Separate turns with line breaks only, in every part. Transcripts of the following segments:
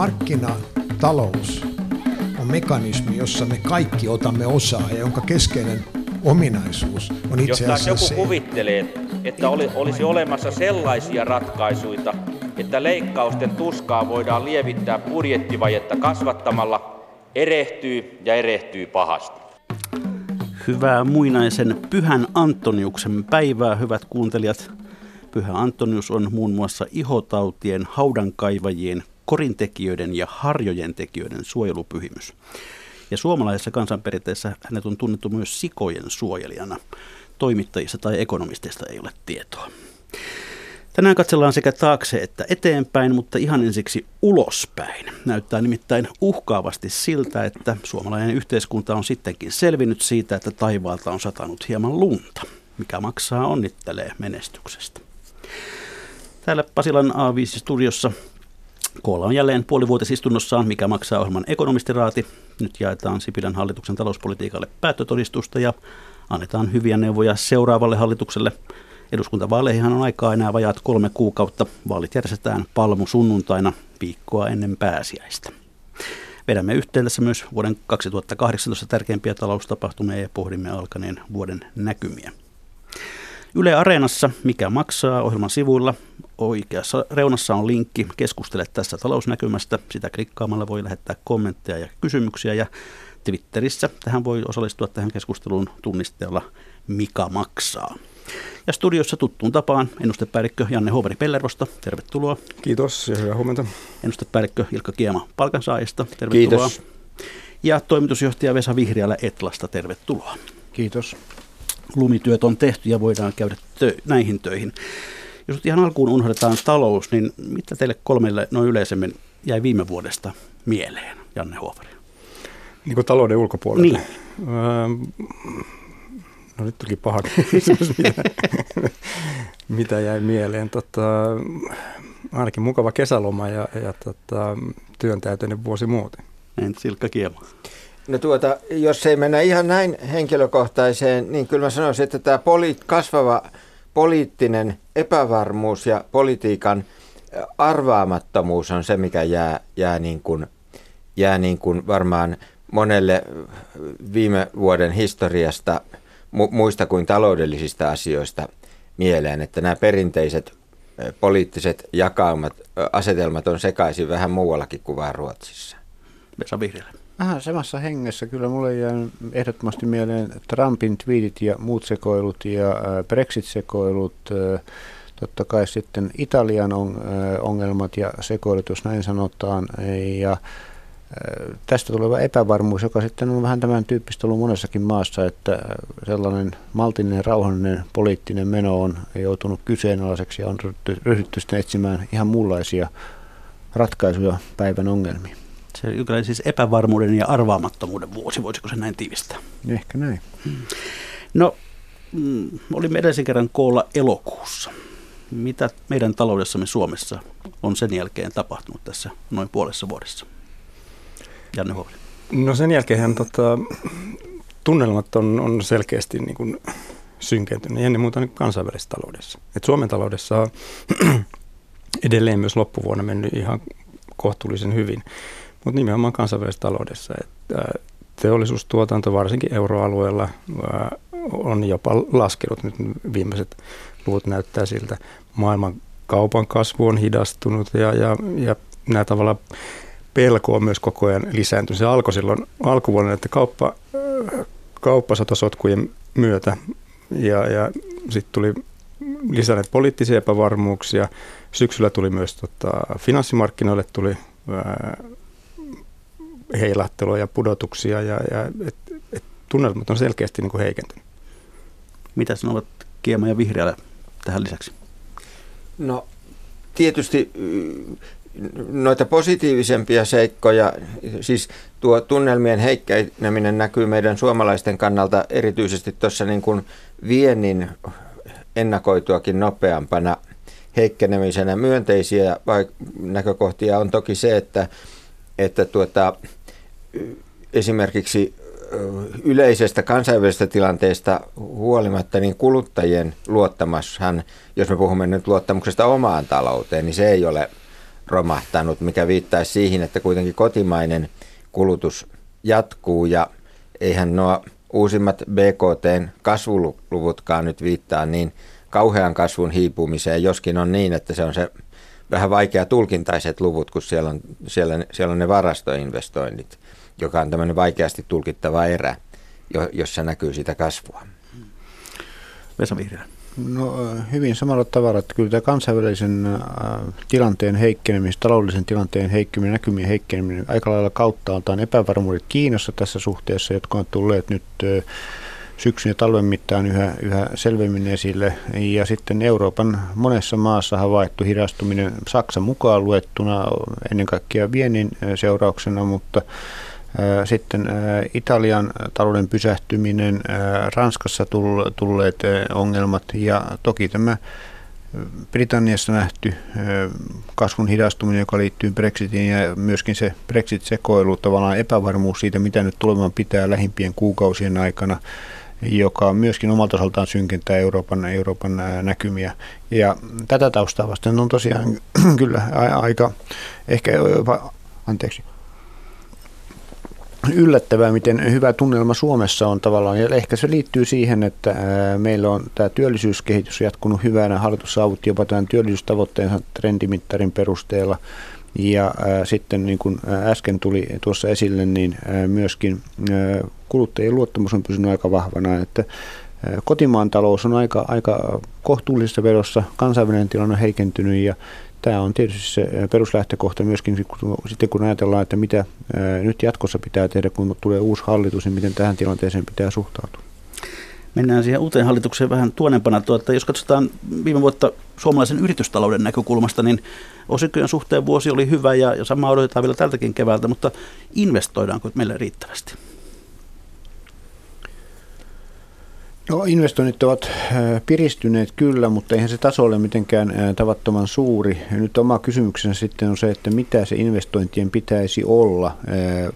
markkinatalous on mekanismi, jossa me kaikki otamme osaa ja jonka keskeinen ominaisuus on itse asiassa
Jos
se.
joku kuvittelee, että oli, olisi olemassa sellaisia ratkaisuja, että leikkausten tuskaa voidaan lievittää budjettivajetta kasvattamalla, erehtyy ja erehtyy pahasti.
Hyvää muinaisen Pyhän Antoniuksen päivää, hyvät kuuntelijat. Pyhä Antonius on muun muassa ihotautien, haudankaivajien, korintekijöiden ja harjojen tekijöiden suojelupyhimys. Ja suomalaisessa kansanperinteessä hänet on tunnettu myös sikojen suojelijana. Toimittajista tai ekonomisteista ei ole tietoa. Tänään katsellaan sekä taakse että eteenpäin, mutta ihan ensiksi ulospäin. Näyttää nimittäin uhkaavasti siltä, että suomalainen yhteiskunta on sittenkin selvinnyt siitä, että taivaalta on satanut hieman lunta, mikä maksaa onnittelee menestyksestä. Täällä Pasilan A5-studiossa Koolla on jälleen puolivuotisistunnossaan, mikä maksaa ohjelman ekonomistiraati. Nyt jaetaan Sipilän hallituksen talouspolitiikalle päättötodistusta ja annetaan hyviä neuvoja seuraavalle hallitukselle. Eduskuntavaaleihin on aikaa enää vajaat kolme kuukautta. Vaalit järjestetään palmu sunnuntaina viikkoa ennen pääsiäistä. Vedämme yhteen tässä myös vuoden 2018 tärkeimpiä taloustapahtumia ja pohdimme alkaneen vuoden näkymiä. Yle Areenassa, mikä maksaa ohjelman sivuilla. Oikeassa reunassa on linkki Keskustele tässä talousnäkymästä. Sitä klikkaamalla voi lähettää kommentteja ja kysymyksiä. Ja Twitterissä tähän voi osallistua tähän keskusteluun tunnisteella Mikä maksaa. Ja studiossa tuttuun tapaan ennustepäällikkö Janne Hoveri Pellervosta. Tervetuloa.
Kiitos ja hyvää huomenta.
Ennustepäällikkö Ilkka Kiema Palkansaajista. Tervetuloa.
Kiitos.
Ja toimitusjohtaja Vesa Vihriälä Etlasta. Tervetuloa.
Kiitos.
lumityöt on tehty ja voidaan käydä tö- näihin töihin. Jos nyt ihan alkuun unohdetaan talous, niin mitä teille kolmelle noin yleisemmin jäi viime vuodesta mieleen, Janne Huovari?
Niin kuin talouden ulkopuolelle.
Niin.
Öö, no nyt tuli paha kysymys, mitä, mitä jäi mieleen. Tota, ainakin mukava kesäloma ja, ja tota, työntäyteinen vuosi muuten.
En Silkka Kiema.
No tuota, jos ei mennä ihan näin henkilökohtaiseen, niin kyllä mä sanoisin, että tämä poli- kasvava poliittinen epävarmuus ja politiikan arvaamattomuus on se, mikä jää, jää, niin kuin, jää niin kuin varmaan monelle viime vuoden historiasta mu- muista kuin taloudellisista asioista mieleen, että nämä perinteiset poliittiset jakaumat, asetelmat on sekaisin vähän muuallakin kuin vain Ruotsissa.
Vesa Vihriälä.
Vähän samassa hengessä. Kyllä mulle jää ehdottomasti mieleen Trumpin tweetit ja muut sekoilut ja äh, Brexit-sekoilut, äh, totta kai sitten Italian äh, ongelmat ja sekoilut, jos näin sanotaan, ja tästä tuleva epävarmuus, joka sitten on vähän tämän tyyppistä ollut monessakin maassa, että sellainen maltillinen, rauhallinen poliittinen meno on joutunut kyseenalaiseksi ja on ryhdytty sitten etsimään ihan muunlaisia ratkaisuja päivän ongelmiin.
Se kyllä siis epävarmuuden ja arvaamattomuuden vuosi, voisiko se näin tiivistää?
Ehkä näin.
No, mm, olimme edellisen kerran koolla elokuussa. Mitä meidän taloudessamme Suomessa on sen jälkeen tapahtunut tässä noin puolessa vuodessa? Janne Huovari.
No sen jälkeen tota, tunnelmat on, on selkeästi niin kuin synkentynyt, ennen muuta niin kansainvälisessä taloudessa. Et Suomen taloudessa on edelleen myös loppuvuonna mennyt ihan kohtuullisen hyvin, mutta nimenomaan kansainvälisessä taloudessa. Että teollisuustuotanto varsinkin euroalueella ää, on jopa laskenut, nyt viimeiset luvut näyttää siltä. Maailman kaupan kasvu on hidastunut ja, ja, ja nämä tavallaan pelko on myös koko ajan lisääntynyt. Se alkoi silloin alkuvuonna, että kauppa, kauppasotosotkujen myötä ja, ja sitten tuli lisää näitä poliittisia epävarmuuksia. Syksyllä tuli myös tota, finanssimarkkinoille tuli ää, heilahtelua ja pudotuksia ja, ja et, et tunnelmat on selkeästi niin kuin heikentynyt.
Mitä sanovat Kiema ja Vihriälä tähän lisäksi?
No tietysti y, noita positiivisempia seikkoja, siis tuo tunnelmien heikkeneminen näkyy meidän suomalaisten kannalta erityisesti tuossa niin kuin viennin ennakoituakin nopeampana heikkenemisenä. Myönteisiä näkökohtia on toki se, että, että tuota, esimerkiksi yleisestä kansainvälisestä tilanteesta huolimatta, niin kuluttajien luottamushan, jos me puhumme nyt luottamuksesta omaan talouteen, niin se ei ole romahtanut, mikä viittaisi siihen, että kuitenkin kotimainen kulutus jatkuu ja eihän nuo uusimmat BKTn kasvuluvutkaan nyt viittaa niin kauhean kasvun hiipumiseen, joskin on niin, että se on se vähän vaikea tulkintaiset luvut, kun siellä on, siellä, siellä on ne varastoinvestoinnit, joka on tämmöinen vaikeasti tulkittava erä, jossa näkyy sitä kasvua.
Vesa Vihreä.
No hyvin samalla tavalla, että kyllä tämä kansainvälisen tilanteen heikkeneminen, taloudellisen tilanteen heikkeneminen, näkymien heikkeneminen aika lailla kauttaaltaan epävarmuudet Kiinassa tässä suhteessa, jotka on tulleet nyt syksyn ja talven mittaan yhä, yhä selvemmin esille. Ja sitten Euroopan monessa maassa havaittu hidastuminen, Saksa mukaan luettuna ennen kaikkea viennin seurauksena, mutta sitten Italian talouden pysähtyminen, Ranskassa tulleet ongelmat ja toki tämä Britanniassa nähty kasvun hidastuminen, joka liittyy Brexitiin ja myöskin se Brexit-sekoilu, tavallaan epävarmuus siitä, mitä nyt tulemaan pitää lähimpien kuukausien aikana, joka myöskin omalta osaltaan synkentää Euroopan, Euroopan näkymiä. Ja tätä taustaa vasten on tosiaan kyllä aika ehkä jopa, anteeksi, yllättävää, miten hyvä tunnelma Suomessa on tavallaan. Ja ehkä se liittyy siihen, että meillä on tämä työllisyyskehitys jatkunut hyvänä. Hallitus saavutti jopa tämän työllisyystavoitteensa trendimittarin perusteella. Ja sitten niin kuin äsken tuli tuossa esille, niin myöskin kuluttajien luottamus on pysynyt aika vahvana, että kotimaan talous on aika, aika kohtuullisessa vedossa, kansainvälinen tilanne on heikentynyt ja Tämä on tietysti se peruslähtökohta myöskin sitten kun ajatellaan, että mitä nyt jatkossa pitää tehdä, kun tulee uusi hallitus, niin miten tähän tilanteeseen pitää suhtautua.
Mennään siihen uuteen hallitukseen vähän tuonempana. Tuota, jos katsotaan viime vuotta suomalaisen yritystalouden näkökulmasta, niin osinkojen suhteen vuosi oli hyvä ja, ja sama odotetaan vielä tältäkin keväältä, mutta investoidaanko meille riittävästi?
No investoinnit ovat äh, piristyneet kyllä, mutta eihän se taso ole mitenkään äh, tavattoman suuri. Nyt oma kysymyksensä sitten on se, että mitä se investointien pitäisi olla. Äh,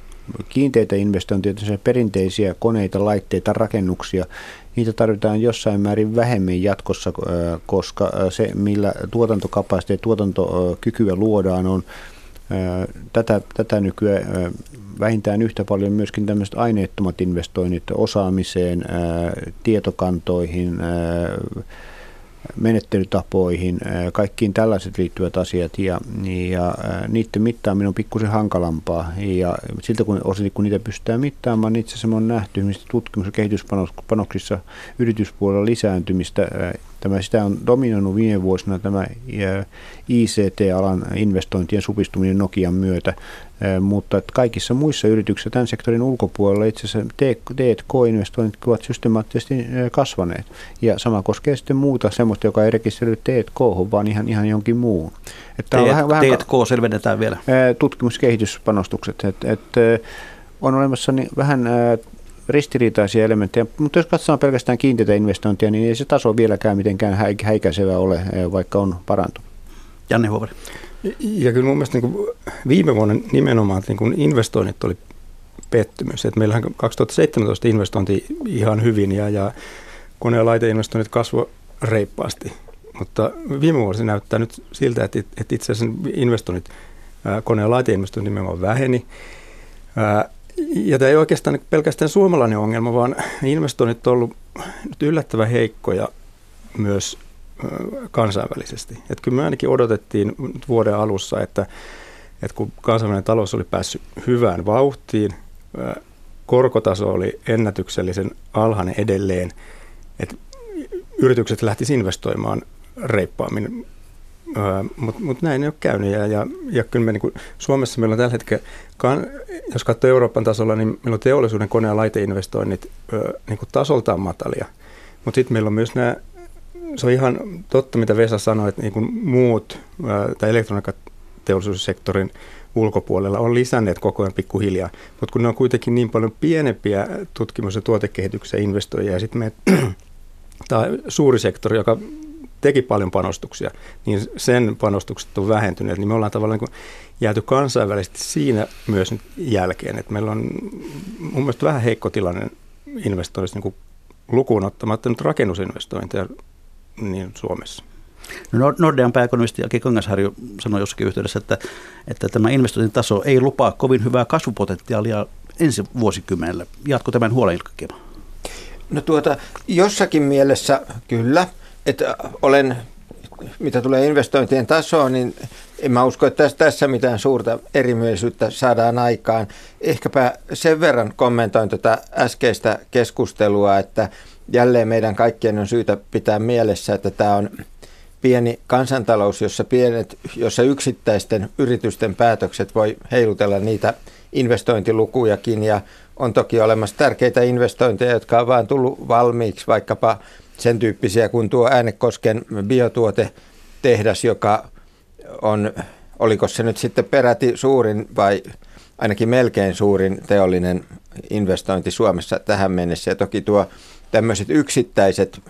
kiinteitä investointeja, perinteisiä koneita, laitteita, rakennuksia, niitä tarvitaan jossain määrin vähemmän jatkossa, koska se millä tuotantokapasiteetti, tuotantokykyä luodaan on tätä, tätä nykyään vähintään yhtä paljon myöskin tämmöiset aineettomat investoinnit osaamiseen, tietokantoihin, menettelytapoihin, kaikkiin tällaiset liittyvät asiat ja, ja niiden mittaaminen on pikkusen hankalampaa ja siltä kun, osin, kun niitä pystytään mittaamaan, niin itse asiassa on nähty tutkimus- ja kehityspanoksissa yrityspuolella lisääntymistä. Tämä, sitä on dominoinut viime vuosina tämä ICT-alan investointien supistuminen Nokian myötä mutta kaikissa muissa yrityksissä tämän sektorin ulkopuolella itse asiassa T&K-investoinnit ovat systemaattisesti kasvaneet. Ja sama koskee sitten muuta semmoista, joka ei rekisteröidy T&K, vaan ihan, ihan jonkin muun.
Että on vähän, vähän, T&K selvennetään vielä.
Tutkimus- ja kehityspanostukset. Et, et, on olemassa niin vähän ristiriitaisia elementtejä, mutta jos katsotaan pelkästään kiinteitä investointia, niin ei se taso vieläkään mitenkään häikäisevä ole, vaikka on parantunut.
Janne Huovari.
Ja kyllä mun mielestä niin kuin viime vuonna nimenomaan niin kuin investoinnit oli pettymys. Et meillähän 2017 investointi ihan hyvin ja, ja kone- ja laiteinvestoinnit kasvoi reippaasti. Mutta viime vuosi näyttää nyt siltä, että, että itse asiassa investoinnit, kone- ja laiteinvestoinnit nimenomaan väheni. Ja tämä ei oikeastaan pelkästään suomalainen ongelma, vaan investoinnit on ollut nyt yllättävän heikkoja myös kansainvälisesti. Et kyllä me ainakin odotettiin vuoden alussa, että, että kun kansainvälinen talous oli päässyt hyvään vauhtiin, korkotaso oli ennätyksellisen alhainen edelleen, että yritykset lähtisivät investoimaan reippaammin, mutta mut näin ei ole käynyt. Ja, ja, ja kyllä me niin kuin, Suomessa meillä on tällä hetkellä, jos katsoo Euroopan tasolla, niin meillä on teollisuuden kone- ja laiteinvestoinnit niin kuin tasoltaan matalia. Mutta sitten meillä on myös nämä se on ihan totta, mitä Vesa sanoi, että niin kuin muut tai elektroniikkateollisuussektorin ulkopuolella on lisänneet koko ajan pikkuhiljaa, mutta kun ne on kuitenkin niin paljon pienempiä tutkimus- ja tuotekehityksen investoijia ja sitten me tämä suuri sektori, joka teki paljon panostuksia, niin sen panostukset on vähentyneet, niin me ollaan tavallaan niin jääty kansainvälisesti siinä myös nyt jälkeen, että meillä on mun mielestä vähän heikko tilanne investoinnissa niin lukuun ottamatta nyt rakennusinvestointeja niin Suomessa.
No Nordean pääekonomisti Aki Kangasharju sanoi jossakin yhteydessä, että, että tämä investointitaso ei lupaa kovin hyvää kasvupotentiaalia ensi vuosikymmenelle. Jatko tämän huolen
No tuota, jossakin mielessä kyllä, että olen, mitä tulee investointien tasoon, niin en mä usko, että tässä, mitään suurta erimielisyyttä saadaan aikaan. Ehkäpä sen verran kommentoin tätä äskeistä keskustelua, että jälleen meidän kaikkien on syytä pitää mielessä, että tämä on pieni kansantalous, jossa, pienet, jossa yksittäisten yritysten päätökset voi heilutella niitä investointilukujakin ja on toki olemassa tärkeitä investointeja, jotka on vain tullut valmiiksi, vaikkapa sen tyyppisiä kuin tuo Äänekosken biotuotetehdas, joka on, oliko se nyt sitten peräti suurin vai ainakin melkein suurin teollinen investointi Suomessa tähän mennessä. Ja toki tuo tämmöiset yksittäiset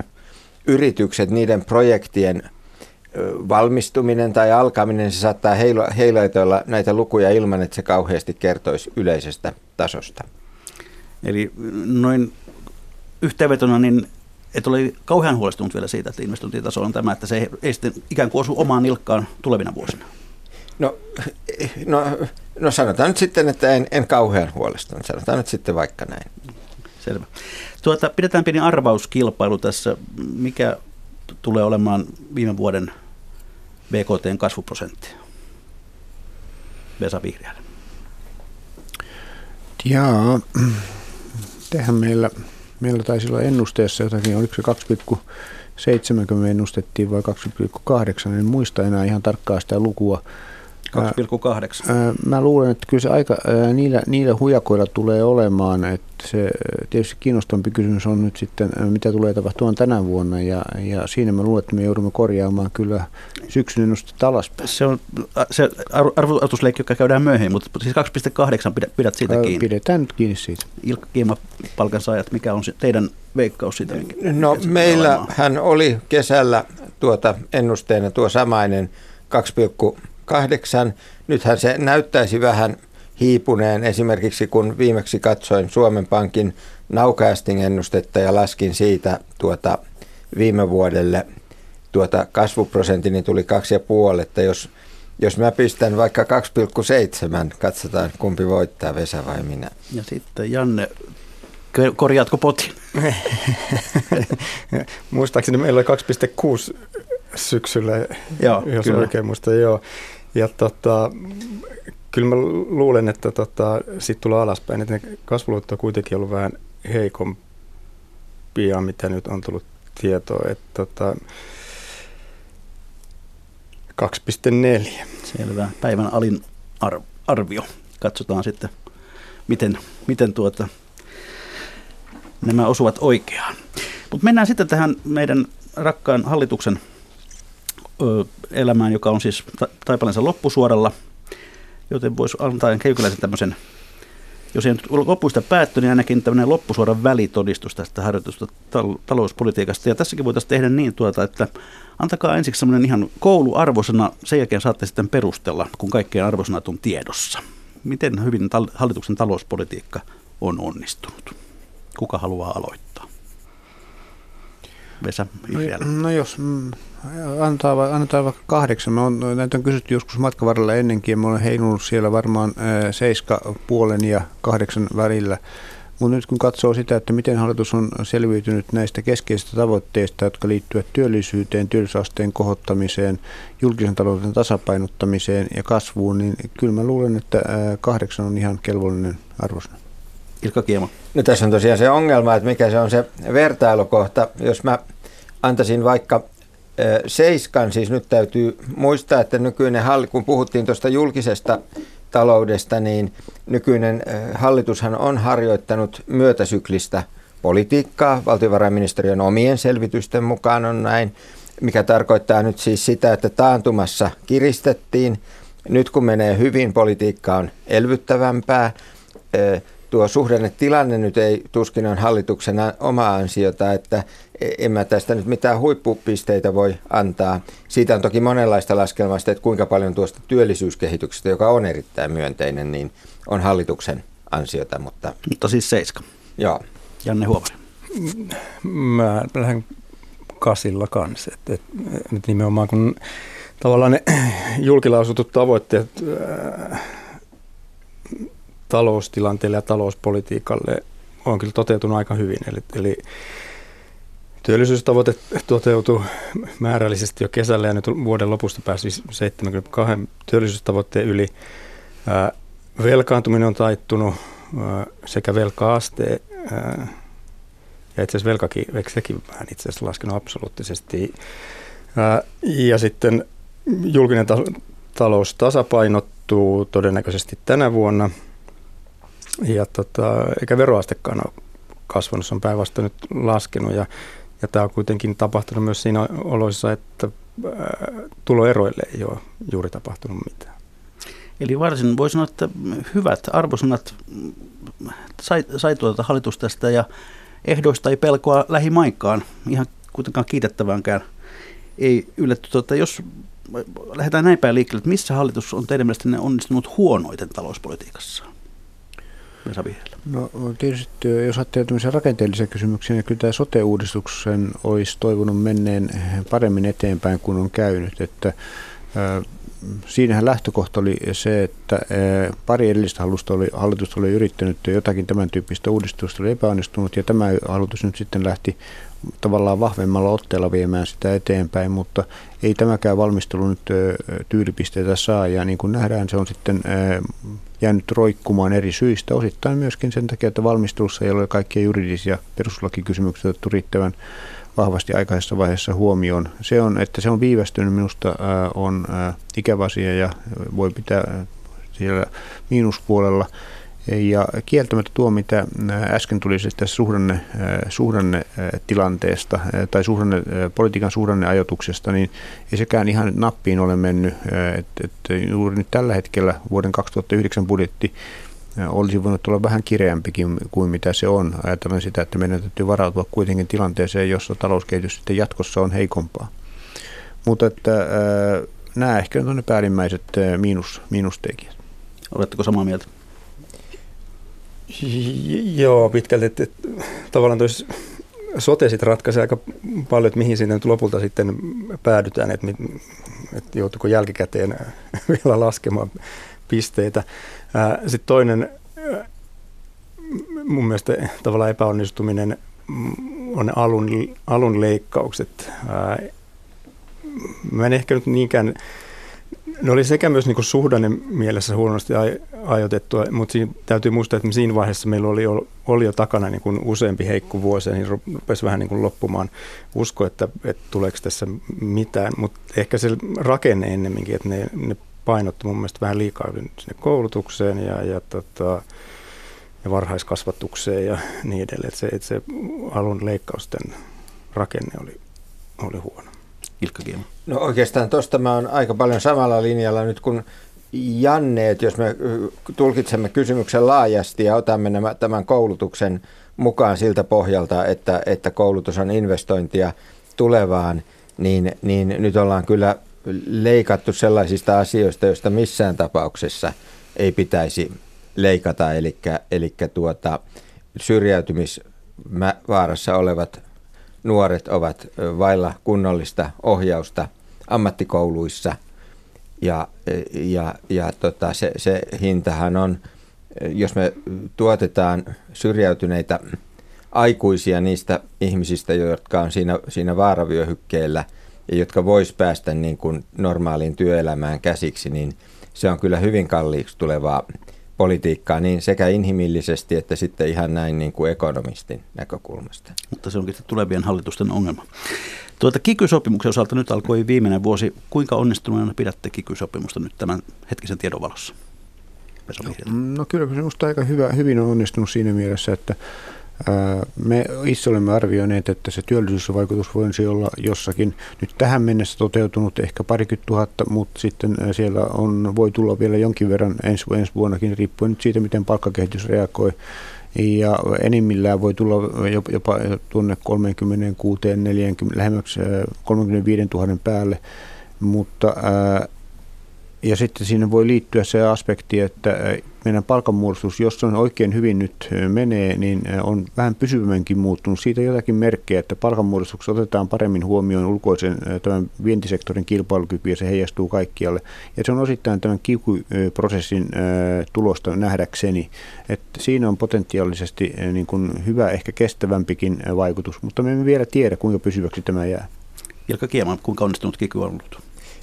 yritykset, niiden projektien valmistuminen tai alkaminen, se saattaa heilaitella näitä lukuja ilman, että se kauheasti kertoisi yleisestä tasosta.
Eli noin yhteenvetona, niin et ole kauhean huolestunut vielä siitä, että investointitaso on tämä, että se ei sitten ikään kuin osu omaan nilkkaan tulevina vuosina.
No, no, no sanotaan nyt sitten, että en, en kauhean huolestunut. Sanotaan nyt sitten vaikka näin.
Selvä. Tuota, pidetään pieni arvauskilpailu tässä. Mikä tulee olemaan viime vuoden BKTn kasvuprosentti? Vesa Vihriälä.
Jaa, tehän meillä, meillä taisi olla ennusteessa jotakin, oliko se 2,7, me ennustettiin vai 2,8, en muista enää ihan tarkkaa sitä lukua.
2,8.
Mä luulen, että kyllä se aika niillä, niillä hujakoilla tulee olemaan, että se tietysti kiinnostavampi kysymys on nyt sitten, mitä tulee tapahtumaan tänä vuonna ja, ja siinä mä luulen, että me joudumme korjaamaan kyllä syksyn ennustetta alaspäin.
Se on se arvotusleikki, joka käydään myöhemmin, mutta siis 2,8 pidät, pidät siitä kiinni.
Pidetään nyt kiinni siitä.
Ilkka Kiima, palkansaajat, mikä on teidän veikkaus siitä?
No meillä hän oli kesällä tuota ennusteena tuo samainen 2,8 kahdeksan. Nythän se näyttäisi vähän hiipuneen. Esimerkiksi kun viimeksi katsoin Suomen Pankin Naucasting-ennustetta ja laskin siitä tuota viime vuodelle tuota kasvuprosentti, niin tuli kaksi ja puoli, että jos, jos mä pistän vaikka 2,7, katsotaan kumpi voittaa, Vesa vai minä.
Ja sitten Janne, korjaatko potin?
Muistaakseni meillä oli 2,6 syksyllä, joo, jos kyllä. oikein muista. Joo. Ja tota, kyllä mä luulen, että tota, sitten tulee alaspäin, että kasvuluvut on kuitenkin ollut vähän heikompia, mitä nyt on tullut tietoa. Että tota, 2,4.
Selvä. Päivän alin arvio. Katsotaan sitten, miten, miten tuota, nämä osuvat oikeaan. Mutta mennään sitten tähän meidän rakkaan hallituksen elämään, joka on siis taipalensa loppusuoralla, joten voisi antaa keikyläisen tämmöisen, jos ei nyt lopuista päätty, niin ainakin tämmöinen loppusuoran välitodistus tästä harjoitusta tal- talouspolitiikasta. Ja tässäkin voitaisiin tehdä niin, tuota, että antakaa ensiksi semmoinen ihan kouluarvosana, sen jälkeen saatte sitten perustella, kun kaikkien arvosanat on tiedossa. Miten hyvin hallituksen talouspolitiikka on onnistunut? Kuka haluaa aloittaa? Vesa
no, no jos mm, antaa, annetaan vaikka kahdeksan. Mä on, näitä on kysytty joskus matkavarrella ennenkin ja mä olen heilunut siellä varmaan seiska puolen ja kahdeksan välillä. Mutta nyt kun katsoo sitä, että miten hallitus on selviytynyt näistä keskeisistä tavoitteista, jotka liittyvät työllisyyteen, työllisyysasteen kohottamiseen, julkisen talouden tasapainottamiseen ja kasvuun, niin kyllä mä luulen, että kahdeksan on ihan kelvollinen arvosana.
Ilkka Kiema.
No tässä on tosiaan se ongelma, että mikä se on se vertailukohta. Jos mä antaisin vaikka Seiskan, siis nyt täytyy muistaa, että nykyinen hallitus, kun puhuttiin tuosta julkisesta taloudesta, niin nykyinen hallitushan on harjoittanut myötäsyklistä politiikkaa. Valtiovarainministeriön omien selvitysten mukaan on näin, mikä tarkoittaa nyt siis sitä, että taantumassa kiristettiin. Nyt kun menee hyvin, politiikka on elvyttävämpää tuo suhdannetilanne nyt ei tuskin on hallituksen oma ansiota, että en mä tästä nyt mitään huippupisteitä voi antaa. Siitä on toki monenlaista laskelmasta, että kuinka paljon tuosta työllisyyskehityksestä, joka on erittäin myönteinen, niin on hallituksen ansiota. Mutta,
mutta siis seiska.
Joo.
Janne Huovari.
Mä lähden kasilla kanssa. Et, et, et nimenomaan kun tavallaan ne julkilausutut tavoitteet ää, taloustilanteelle ja talouspolitiikalle on kyllä toteutunut aika hyvin. Eli, eli työllisyystavoite toteutui määrällisesti jo kesällä ja nyt vuoden lopusta pääsi 72 työllisyystavoitteen yli. Velkaantuminen on taittunut sekä velka-aste ja itse asiassa velkakin, sekin vähän itse asiassa laskenut absoluuttisesti. Ja sitten julkinen ta- talous tasapainottuu todennäköisesti tänä vuonna, ja tota, eikä veroastekaan ole kasvanut, se on päinvastoin nyt laskenut, ja, ja tämä on kuitenkin tapahtunut myös siinä oloissa, että tuloeroille ei ole juuri tapahtunut mitään.
Eli varsin voi sanoa, että hyvät arvosanat sai, sai tuota hallitus tästä ja ehdoista ei pelkoa lähimaikkaan, ihan kuitenkaan kiitettäväänkään ei yllätty. Tuota, jos lähdetään näin päin liikkeelle, että missä hallitus on teidän mielestänne onnistunut huonoiten talouspolitiikassa?
No tietysti jos ajattelee tämmöisiä rakenteellisia kysymyksiä, niin kyllä tämä sote-uudistuksen olisi toivonut menneen paremmin eteenpäin kuin on käynyt. Että, siinähän lähtökohta oli se, että pari edellistä hallitusta oli, hallitusta oli yrittänyt jotakin tämän tyyppistä uudistusta, oli epäonnistunut ja tämä hallitus nyt sitten lähti tavallaan vahvemmalla otteella viemään sitä eteenpäin, mutta ei tämäkään valmistelu nyt tyylipisteitä saa ja niin kuin nähdään se on sitten jäänyt roikkumaan eri syistä, osittain myöskin sen takia, että valmistelussa ei ole kaikkia juridisia perustuslakikysymyksiä otettu riittävän vahvasti aikaisessa vaiheessa huomioon. Se on, että se on viivästynyt minusta on ikävä asia ja voi pitää siellä miinuspuolella. Ja kieltämättä tuo, mitä äsken tuli siis tästä suhdanne, suhdannetilanteesta tai suhdanne, politiikan suhdanneajoituksesta, niin ei sekään ihan nappiin ole mennyt. Että et juuri nyt tällä hetkellä vuoden 2009 budjetti olisi voinut olla vähän kireämpikin kuin mitä se on. Ajatellaan sitä, että meidän täytyy varautua kuitenkin tilanteeseen, jossa talouskehitys sitten jatkossa on heikompaa. Mutta että, nämä ehkä on ne päällimmäiset miinus, miinustekijät.
Oletteko samaa mieltä?
Joo, pitkälti. Että, että, tavallaan tuossa sote sitten ratkaisee aika paljon, että mihin siinä nyt lopulta sitten päädytään, että, että joutuuko jälkikäteen vielä laskemaan pisteitä. Sitten toinen mun mielestä tavallaan epäonnistuminen on alun, alun leikkaukset. Mä en ehkä nyt niinkään ne oli sekä myös niin suhdanne mielessä huonosti ajoitettua, mutta siinä täytyy muistaa, että siinä vaiheessa meillä oli, oli jo takana niin kuin useampi heikko vuosi, niin rupesi vähän niin kuin loppumaan usko, että, että tuleeko tässä mitään, mutta ehkä se rakenne ennemminkin, että ne, ne painotti mun mielestä vähän liikaa sinne koulutukseen ja, ja, tota, ja varhaiskasvatukseen ja niin edelleen, että se, että se alun leikkausten rakenne oli, oli huono.
Ilkka Kiema.
No oikeastaan tuosta mä oon aika paljon samalla linjalla nyt kun Janne, että jos me tulkitsemme kysymyksen laajasti ja otamme nämä, tämän koulutuksen mukaan siltä pohjalta, että, että koulutus on investointia tulevaan, niin, niin nyt ollaan kyllä leikattu sellaisista asioista, joista missään tapauksessa ei pitäisi leikata, eli, eli tuota, syrjäytymisvaarassa olevat nuoret ovat vailla kunnollista ohjausta ammattikouluissa. Ja, ja, ja tota, se, se hintahan on, jos me tuotetaan syrjäytyneitä aikuisia niistä ihmisistä, jotka on siinä, siinä vaaravyöhykkeellä ja jotka vois päästä niin kuin normaaliin työelämään käsiksi, niin se on kyllä hyvin kalliiksi tulevaa politiikkaa niin sekä inhimillisesti että sitten ihan näin niin kuin ekonomistin näkökulmasta.
Mutta se onkin tulevien hallitusten ongelma. Tuota Kiky-sopimuksen osalta nyt alkoi viimeinen vuosi. Kuinka onnistuneena pidätte Kiky-sopimusta nyt tämän hetkisen tiedon valossa?
No kyllä se minusta aika hyvä, hyvin on onnistunut siinä mielessä, että me itse olemme arvioineet, että se työllisyysvaikutus voisi olla jossakin nyt tähän mennessä toteutunut ehkä parikymmentä tuhatta, mutta sitten siellä on, voi tulla vielä jonkin verran ensi, ensi vuonnakin, riippuen nyt siitä, miten palkkakehitys reagoi. Ja enimmillään voi tulla jopa tuonne 36, 40, lähemmäksi 35 000 päälle, mutta Ja sitten siinä voi liittyä se aspekti, että meidän palkanmuodostus, jos se on oikein hyvin nyt menee, niin on vähän pysyvämminkin muuttunut. Siitä jotakin merkkejä, että palkanmuodostuksessa otetaan paremmin huomioon ulkoisen tämän vientisektorin kilpailukyky ja se heijastuu kaikkialle. Ja se on osittain tämän kiukuprosessin tulosta nähdäkseni, että siinä on potentiaalisesti niin kuin hyvä, ehkä kestävämpikin vaikutus, mutta me emme vielä tiedä, kuinka pysyväksi tämä jää.
Ilkka Kieman, kuinka onnistunut kiky on ollut?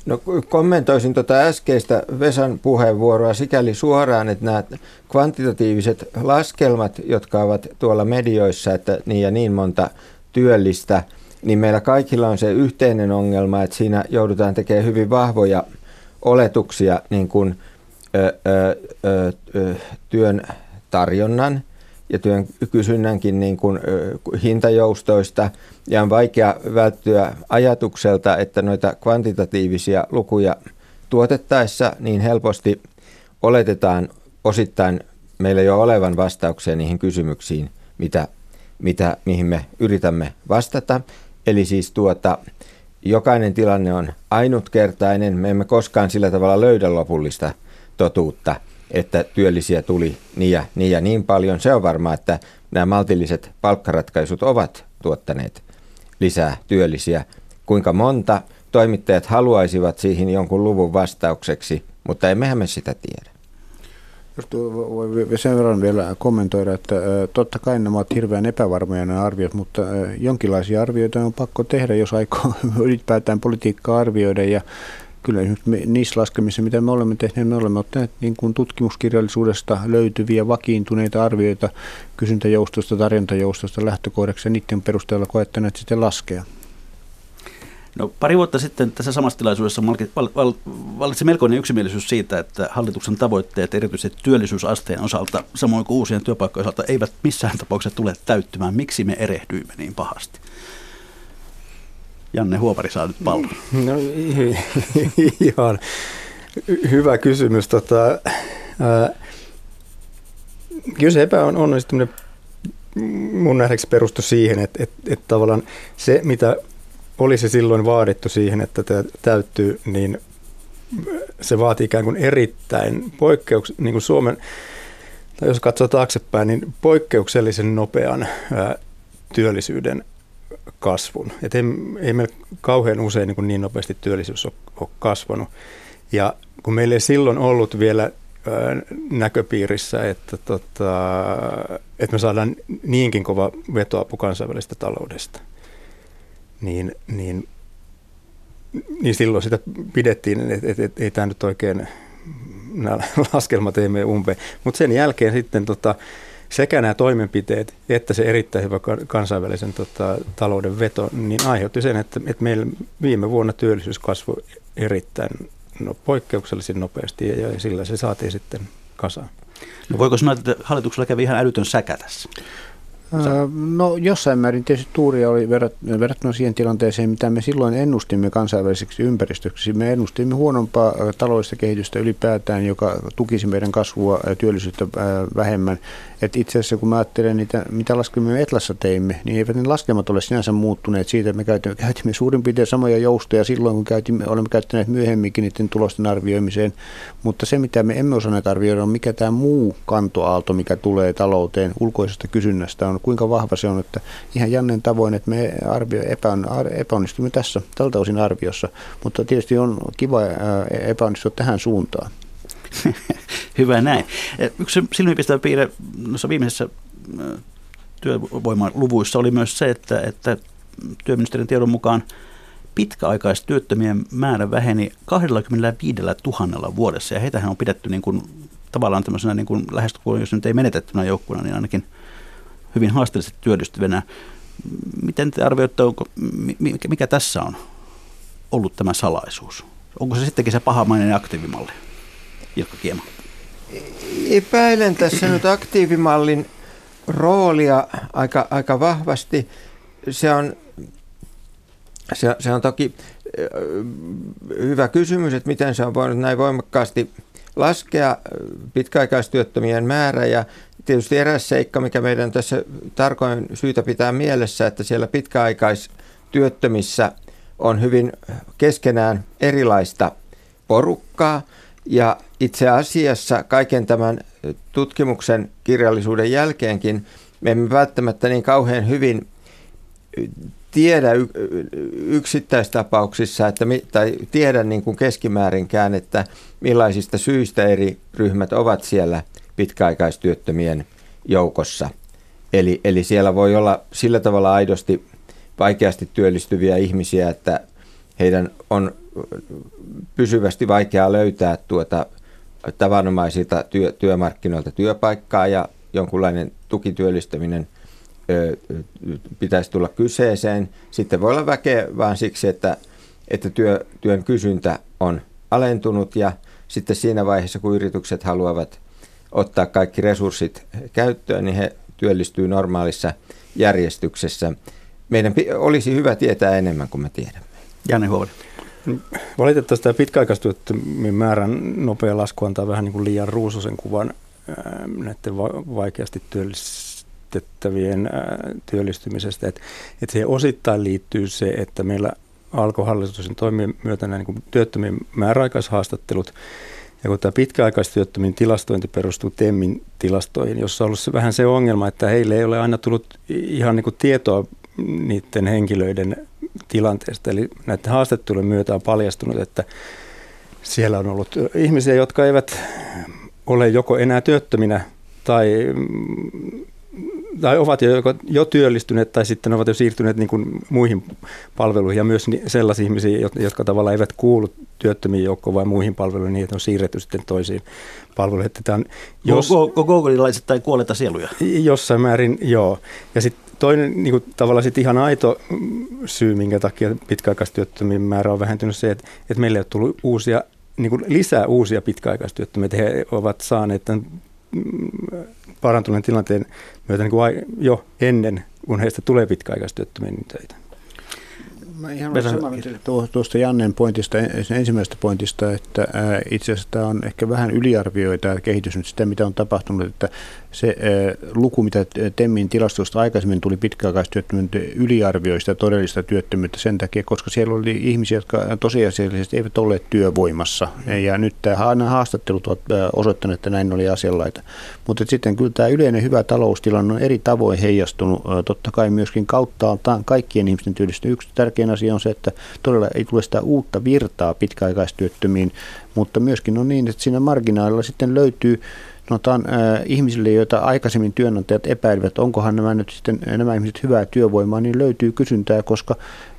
No kommentoisin tuota äskeistä Vesan puheenvuoroa sikäli suoraan, että nämä kvantitatiiviset laskelmat, jotka ovat tuolla medioissa, että niin ja niin monta työllistä, niin meillä kaikilla on se yhteinen ongelma, että siinä joudutaan tekemään hyvin vahvoja oletuksia niin kuin, ö, ö, ö, työn tarjonnan ja työn kysynnänkin niin kuin, hintajoustoista. Ja on vaikea välttyä ajatukselta, että noita kvantitatiivisia lukuja tuotettaessa niin helposti oletetaan osittain meillä jo olevan vastauksia niihin kysymyksiin, mitä, mitä, mihin me yritämme vastata. Eli siis tuota, jokainen tilanne on ainutkertainen. Me emme koskaan sillä tavalla löydä lopullista totuutta – että työllisiä tuli niin ja, niin ja niin paljon. Se on varmaa, että nämä maltilliset palkkaratkaisut ovat tuottaneet lisää työllisiä. Kuinka monta toimittajat haluaisivat siihen jonkun luvun vastaukseksi, mutta emmehän me sitä tiedä.
Jos voi sen verran vielä kommentoida, että totta kai nämä ovat hirveän epävarmoja nämä arviot, mutta jonkinlaisia arvioita on pakko tehdä, jos aikoo ylipäätään politiikkaa arvioida. Ja kyllä niissä laskemissa, mitä me olemme tehneet, me olemme ottaneet niin kuin tutkimuskirjallisuudesta löytyviä vakiintuneita arvioita kysyntäjoustosta, tarjontajoustosta lähtökohdaksi ja niiden perusteella koettaneet sitten laskea.
No, pari vuotta sitten tässä samassa tilaisuudessa vallitsi melkoinen yksimielisyys siitä, että hallituksen tavoitteet erityisesti työllisyysasteen osalta, samoin kuin uusien työpaikkojen osalta, eivät missään tapauksessa tule täyttymään. Miksi me erehdyimme niin pahasti? Janne Huopari saa nyt pallon.
No ihan hyvä kysymys. Tota, ää, kyllä se epäonnistuminen mun nähdäksi perustui siihen, että, että, että tavallaan se, mitä olisi silloin vaadittu siihen, että tämä täyttyy, niin se vaatii ikään kuin erittäin poikkeuks, niin kuin Suomen, tai jos katsoo taaksepäin, niin poikkeuksellisen nopean ää, työllisyyden kasvun. Et ei, ei meillä kauhean usein niin, niin nopeasti työllisyys ole, ole kasvanut. Ja kun meillä ei silloin ollut vielä näköpiirissä, että, tota, että me saadaan niinkin kova vetoapu kansainvälisestä taloudesta, niin, niin, niin silloin sitä pidettiin, että et, et, ei tämä nyt oikein, nämä laskelmat ei mene umpeen. Mutta sen jälkeen sitten tota, sekä nämä toimenpiteet että se erittäin hyvä kansainvälisen tota, talouden veto, niin aiheutti sen, että, että meillä viime vuonna työllisyys kasvoi erittäin no, poikkeuksellisen nopeasti ja, ja sillä se saatiin sitten kasaan.
No voiko sanoa, että hallituksella kävi ihan älytön säkä tässä?
No jossain määrin tietysti tuuria oli verrattuna siihen tilanteeseen, mitä me silloin ennustimme kansainväliseksi ympäristöksi. Me ennustimme huonompaa taloudellista kehitystä ylipäätään, joka tukisi meidän kasvua ja työllisyyttä vähemmän. Et itse asiassa kun mä ajattelen niitä, mitä laskelmia me Etlassa teimme, niin eivät ne laskelmat ole sinänsä muuttuneet siitä, että me käytimme, käytimme suurin piirtein samoja joustoja silloin, kun käytimme, olemme käyttäneet myöhemminkin niiden tulosten arvioimiseen. Mutta se, mitä me emme osanneet arvioida, on mikä tämä muu kantoaalto, mikä tulee talouteen ulkoisesta kysynnästä, on kuinka vahva se on. Että ihan Jannen tavoin, että me arvio, epäonnistumme tässä tältä osin arviossa, mutta tietysti on kiva epäonnistua tähän suuntaan.
Hyvä näin. Yksi silmiinpistävä piirre noissa viimeisissä työvoimaluvuissa oli myös se, että, että työministerin tiedon mukaan pitkäaikaistyöttömien määrä väheni 25 000 vuodessa, ja heitähän on pidetty niin kuin, tavallaan tämmöisenä niin kuin lähestulkoon, jos nyt ei menetettynä joukkueena, niin ainakin hyvin haasteellisesti työllistyvänä. Miten te arvioitte, onko, mikä tässä on ollut tämä salaisuus? Onko se sittenkin se pahamainen aktiivimalli? Ilkka Kiema.
Epäilen tässä nyt aktiivimallin roolia aika, aika vahvasti. Se on, se, se on toki hyvä kysymys, että miten se on voinut näin voimakkaasti laskea pitkäaikaistyöttömien määrä ja tietysti eräs seikka, mikä meidän tässä tarkoin syytä pitää mielessä, että siellä pitkäaikaistyöttömissä on hyvin keskenään erilaista porukkaa Ja itse asiassa kaiken tämän tutkimuksen kirjallisuuden jälkeenkin me emme välttämättä niin kauhean hyvin tiedä yksittäistapauksissa, että, tai tiedä niin kuin keskimäärinkään, että millaisista syistä eri ryhmät ovat siellä pitkäaikaistyöttömien joukossa. Eli, eli siellä voi olla sillä tavalla aidosti vaikeasti työllistyviä ihmisiä, että heidän on pysyvästi vaikeaa löytää tuota tavanomaisilta työ, työmarkkinoilta työpaikkaa ja jonkunlainen tukityöllistäminen ö, pitäisi tulla kyseeseen. Sitten voi olla väkeä vaan siksi, että, että työ, työn kysyntä on alentunut ja sitten siinä vaiheessa, kun yritykset haluavat ottaa kaikki resurssit käyttöön, niin he työllistyy normaalissa järjestyksessä. Meidän olisi hyvä tietää enemmän kuin me tiedämme.
Janne Huovinen.
Valitettavasti tämä pitkäaikaistyöttömien määrän nopea lasku antaa vähän niin kuin liian ruususen kuvan näiden vaikeasti työllistettävien työllistymisestä. Että et siihen osittain liittyy se, että meillä alkohollisuuden toimien myötä nämä niin työttömien määräaikaishaastattelut ja kun tämä pitkäaikaistyöttömien tilastointi perustuu TEMMin tilastoihin, jossa on ollut se, vähän se ongelma, että heille ei ole aina tullut ihan niin kuin tietoa niiden henkilöiden tilanteesta. Eli näiden haastattelujen myötä on paljastunut, että siellä on ollut ihmisiä, jotka eivät ole joko enää työttöminä tai, tai ovat jo, jo työllistyneet tai sitten ovat jo siirtyneet niin kuin muihin palveluihin ja myös sellaisia ihmisiä, jotka tavallaan eivät kuulu työttömiin joukkoon vai muihin palveluihin, niin että on siirretty sitten toisiin palveluihin. Että tämä on,
jos, tai kuoleta sieluja?
Jossain määrin, joo. Ja sitten toinen niin kuin, tavallaan sit ihan aito syy, minkä takia pitkäaikaistyöttömien määrä on vähentynyt se, että, että meille on tullut uusia, niin kuin lisää uusia pitkäaikaistyöttömiä. He ovat saaneet tämän mm, parantuneen tilanteen myötä niin kuin jo ennen, kun heistä tulee pitkäaikaistyöttömiä niin töitä.
Mä ihan olen tuosta Jannen pointista, ensimmäisestä pointista, että itse asiassa tämä on ehkä vähän yliarvioi tämä kehitys nyt sitä, mitä on tapahtunut, että se luku, mitä Temmin tilastosta aikaisemmin tuli pitkäaikaistyöttömyyttä, yliarvioi sitä todellista työttömyyttä sen takia, koska siellä oli ihmisiä, jotka tosiasiallisesti eivät olleet työvoimassa. Ja nyt tämä haastattelut ovat osoittaneet, että näin oli asianlaita. Mutta sitten kyllä tämä yleinen hyvä taloustilanne on eri tavoin heijastunut, totta kai myöskin kauttaaltaan kaikkien ihmisten työllistä. Yksi tärkein asia on se, että todella ei tule sitä uutta virtaa pitkäaikaistyöttömiin, mutta myöskin on niin, että siinä marginaalilla sitten löytyy sanotaan äh, ihmisille, joita aikaisemmin työnantajat epäilivät, onkohan nämä nyt sitten nämä ihmiset hyvää työvoimaa, niin löytyy kysyntää, koska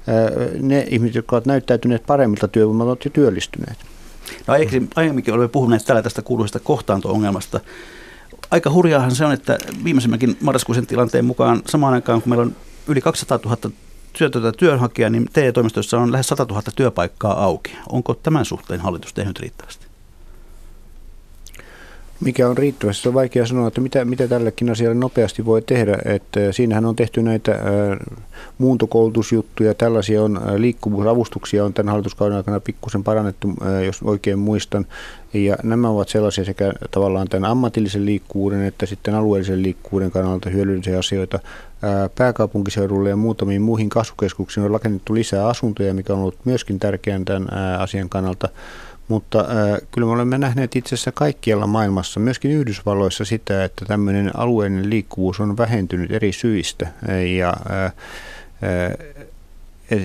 äh, ne ihmiset, jotka ovat näyttäytyneet paremmilta työvoimalta, ovat jo työllistyneet.
No aiemminkin olemme puhuneet täällä tästä kuuluisesta kohtaanto-ongelmasta. Aika hurjaahan se on, että viimeisimmänkin marraskuisen tilanteen mukaan samaan aikaan, kun meillä on yli 200 000 työtöntä työnhakijaa, niin TE-toimistoissa on lähes 100 000 työpaikkaa auki. Onko tämän suhteen hallitus tehnyt riittävästi?
Mikä on riittävästi? On vaikea sanoa, että mitä, mitä tällekin asialle nopeasti voi tehdä. Että äh, siinähän on tehty näitä äh, muuntokoulutusjuttuja, tällaisia on, äh, liikkuvuusavustuksia on tämän hallituskauden aikana pikkusen parannettu, jos oikein muistan. Ja nämä ovat sellaisia sekä tavallaan tämän ammatillisen liikkuvuuden että sitten alueellisen liikkuvuuden kannalta hyödyllisiä asioita. Pääkaupunkiseudulle ja muutamiin muihin kasvukeskuksiin on rakennettu lisää asuntoja, mikä on ollut myöskin tärkeää tämän asian kannalta. Mutta äh, kyllä me olemme nähneet itse asiassa kaikkialla maailmassa, myöskin Yhdysvalloissa sitä, että tämmöinen alueellinen liikkuvuus on vähentynyt eri syistä. Ja äh, äh,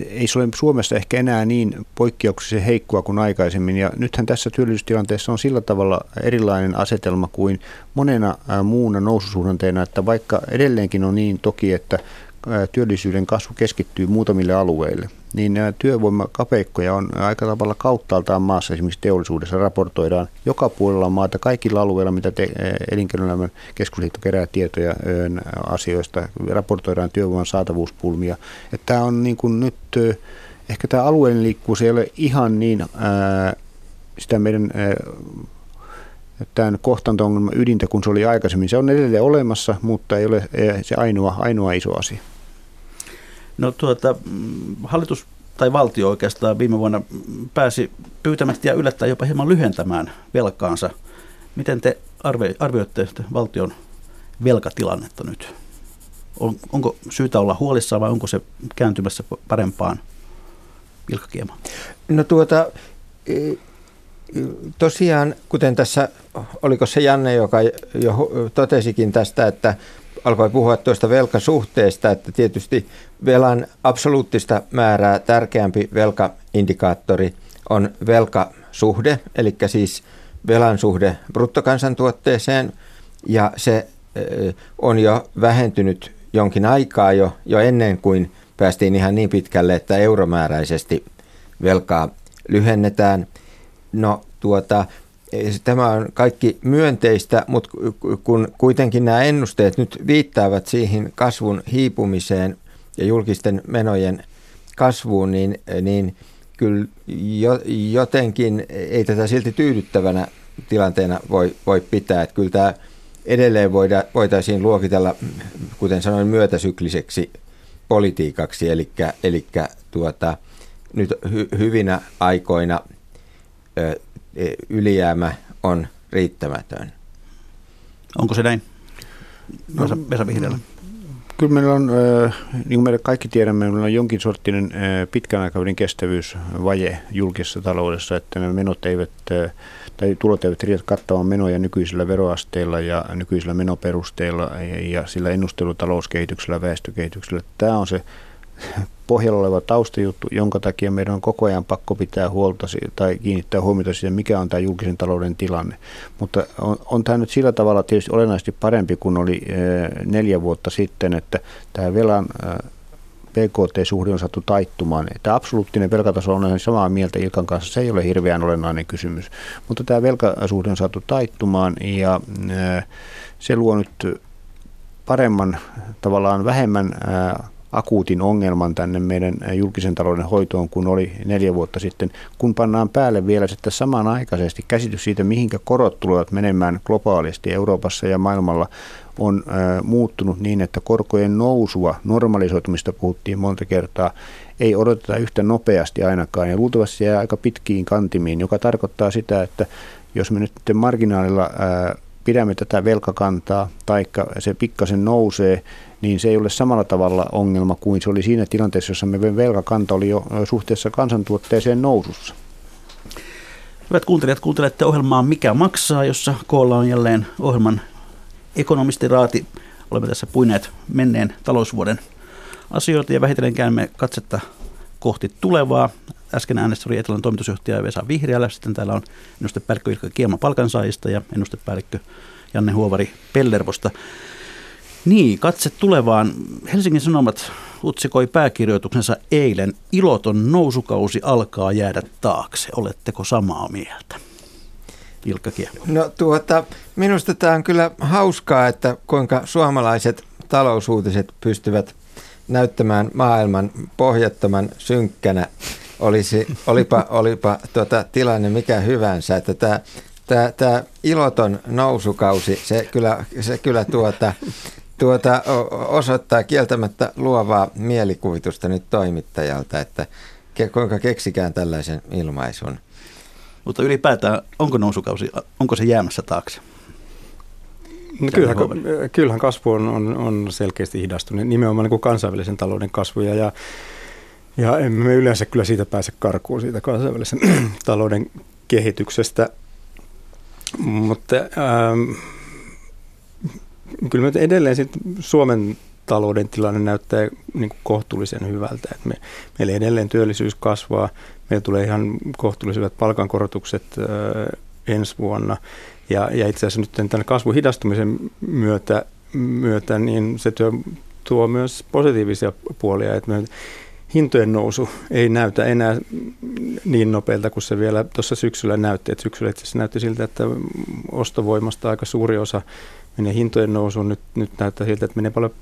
ei se ole Suomessa ehkä enää niin poikkeuksellisen heikkoa kuin aikaisemmin. Ja nythän tässä työllisyystilanteessa on sillä tavalla erilainen asetelma kuin monena muuna noususuhdanteena, että vaikka edelleenkin on niin toki, että työllisyyden kasvu keskittyy muutamille alueille, niin työvoimakapeikkoja on aika tavalla kauttaaltaan maassa, esimerkiksi teollisuudessa raportoidaan joka puolella maata, kaikilla alueilla, mitä te, elinkeinoelämän keskusliitto kerää tietoja asioista, raportoidaan työvoiman saatavuuspulmia. Että tämä on niin kuin nyt, ehkä tämä alueellinen liikkuvuus ei ole ihan niin ää, sitä meidän ää, tämän kohtanto-ongelman ydintä, kun se oli aikaisemmin. Se on edelleen olemassa, mutta ei ole se ainoa, ainoa iso asia.
No tuota, hallitus tai valtio oikeastaan viime vuonna pääsi pyytämättä ja yllättäen jopa hieman lyhentämään velkaansa. Miten te arvioitte valtion velkatilannetta nyt? On, onko syytä olla huolissaan vai onko se kääntymässä parempaan vilkkakiemaan?
No tuota, tosiaan, kuten tässä, oliko se Janne, joka jo totesikin tästä, että alkoi puhua tuosta velkasuhteesta, että tietysti velan absoluuttista määrää tärkeämpi velkaindikaattori on velkasuhde, eli siis velan suhde bruttokansantuotteeseen, ja se on jo vähentynyt jonkin aikaa jo, jo ennen kuin päästiin ihan niin pitkälle, että euromääräisesti velkaa lyhennetään. No tuota, tämä on kaikki myönteistä, mutta kun kuitenkin nämä ennusteet nyt viittaavat siihen kasvun hiipumiseen ja julkisten menojen kasvuun, niin, niin kyllä jotenkin ei tätä silti tyydyttävänä tilanteena voi, voi pitää. Että kyllä tämä edelleen voida, voitaisiin luokitella, kuten sanoin, myötäsykliseksi politiikaksi, eli, eli tuota, nyt hy, hyvinä aikoina ylijäämä on riittämätön.
Onko se näin? Vesa, Vesa Vihreällä.
Kyllä meillä on, niin kuin me kaikki tiedämme, meillä on jonkin sorttinen pitkän aikavälin kestävyysvaje julkisessa taloudessa, että ne menot eivät, tai tulot eivät riitä kattamaan menoja nykyisillä veroasteilla ja nykyisillä menoperusteilla ja sillä ennustelutalouskehityksellä, väestökehityksellä. Tämä on se pohjalla oleva taustajuttu, jonka takia meidän on koko ajan pakko pitää huolta tai kiinnittää huomiota siihen, mikä on tämä julkisen talouden tilanne. Mutta on, on tämä nyt sillä tavalla tietysti olennaisesti parempi kuin oli e, neljä vuotta sitten, että tämä velan eh, PKT-suhde on saatu taittumaan. Tämä absoluuttinen velkataso on samaa mieltä Ilkan kanssa, se ei ole hirveän olennainen kysymys. Mutta tämä velkasuhde on saatu taittumaan ja e, se luo nyt paremman, tavallaan vähemmän akuutin ongelman tänne meidän julkisen talouden hoitoon kuin oli neljä vuotta sitten, kun pannaan päälle vielä sitten samanaikaisesti käsitys siitä, mihinkä korot tulevat menemään globaalisti Euroopassa ja maailmalla on muuttunut niin, että korkojen nousua, normalisoitumista puhuttiin monta kertaa, ei odoteta yhtä nopeasti ainakaan. Ja luultavasti jää aika pitkiin kantimiin, joka tarkoittaa sitä, että jos me nyt marginaalilla äh, pidämme tätä velkakantaa, taikka se pikkasen nousee, niin se ei ole samalla tavalla ongelma kuin se oli siinä tilanteessa, jossa me velkakanta oli jo suhteessa kansantuotteeseen nousussa.
Hyvät kuuntelijat, kuuntelette ohjelmaa Mikä maksaa, jossa koolla on jälleen ohjelman ekonomistiraati. Olemme tässä puineet menneen talousvuoden asioita ja vähitellen käymme katsetta kohti tulevaa. Äsken äänestä oli Etelän toimitusjohtaja Vesa Vihreällä, sitten täällä on ennustepäällikkö Ilkka Kiema palkansaajista ja ennustepäällikkö Janne Huovari Pellervosta. Niin, katse tulevaan. Helsingin Sanomat utsikoi pääkirjoituksensa eilen. Iloton nousukausi alkaa jäädä taakse. Oletteko samaa mieltä? Ilkka Kiemo.
No tuota, minusta tämä on kyllä hauskaa, että kuinka suomalaiset talousuutiset pystyvät näyttämään maailman pohjattoman synkkänä. Olisi, olipa olipa tuota, tilanne mikä hyvänsä, että tämä tämä, tämä iloton nousukausi, se kyllä, se kyllä tuota, tuota, osoittaa kieltämättä luovaa mielikuvitusta nyt toimittajalta, että kuinka keksikään tällaisen ilmaisun.
Mutta ylipäätään, onko nousukausi, onko se jäämässä taakse?
No kyllähän, kyllähän kasvu on, on, on selkeästi hidastunut, nimenomaan niin kuin kansainvälisen talouden kasvuja ja ja emme me yleensä kyllä siitä pääse karkuun siitä kansainvälisen talouden kehityksestä. Mutta ähm, kyllä me edelleen sit Suomen talouden tilanne näyttää niin kuin kohtuullisen hyvältä. Et me, meillä edelleen työllisyys kasvaa, meillä tulee ihan kohtuulliset palkankorotukset äh, ensi vuonna. Ja, ja itse asiassa nyt tämän kasvun hidastumisen myötä, myötä niin se työ, tuo myös positiivisia puolia, että me hintojen nousu ei näytä enää niin nopealta kuin se vielä tuossa syksyllä näytti. Et syksyllä itse asiassa näytti siltä, että ostovoimasta aika suuri osa menee hintojen nousuun. Nyt, nyt näyttää siltä, että menee paljon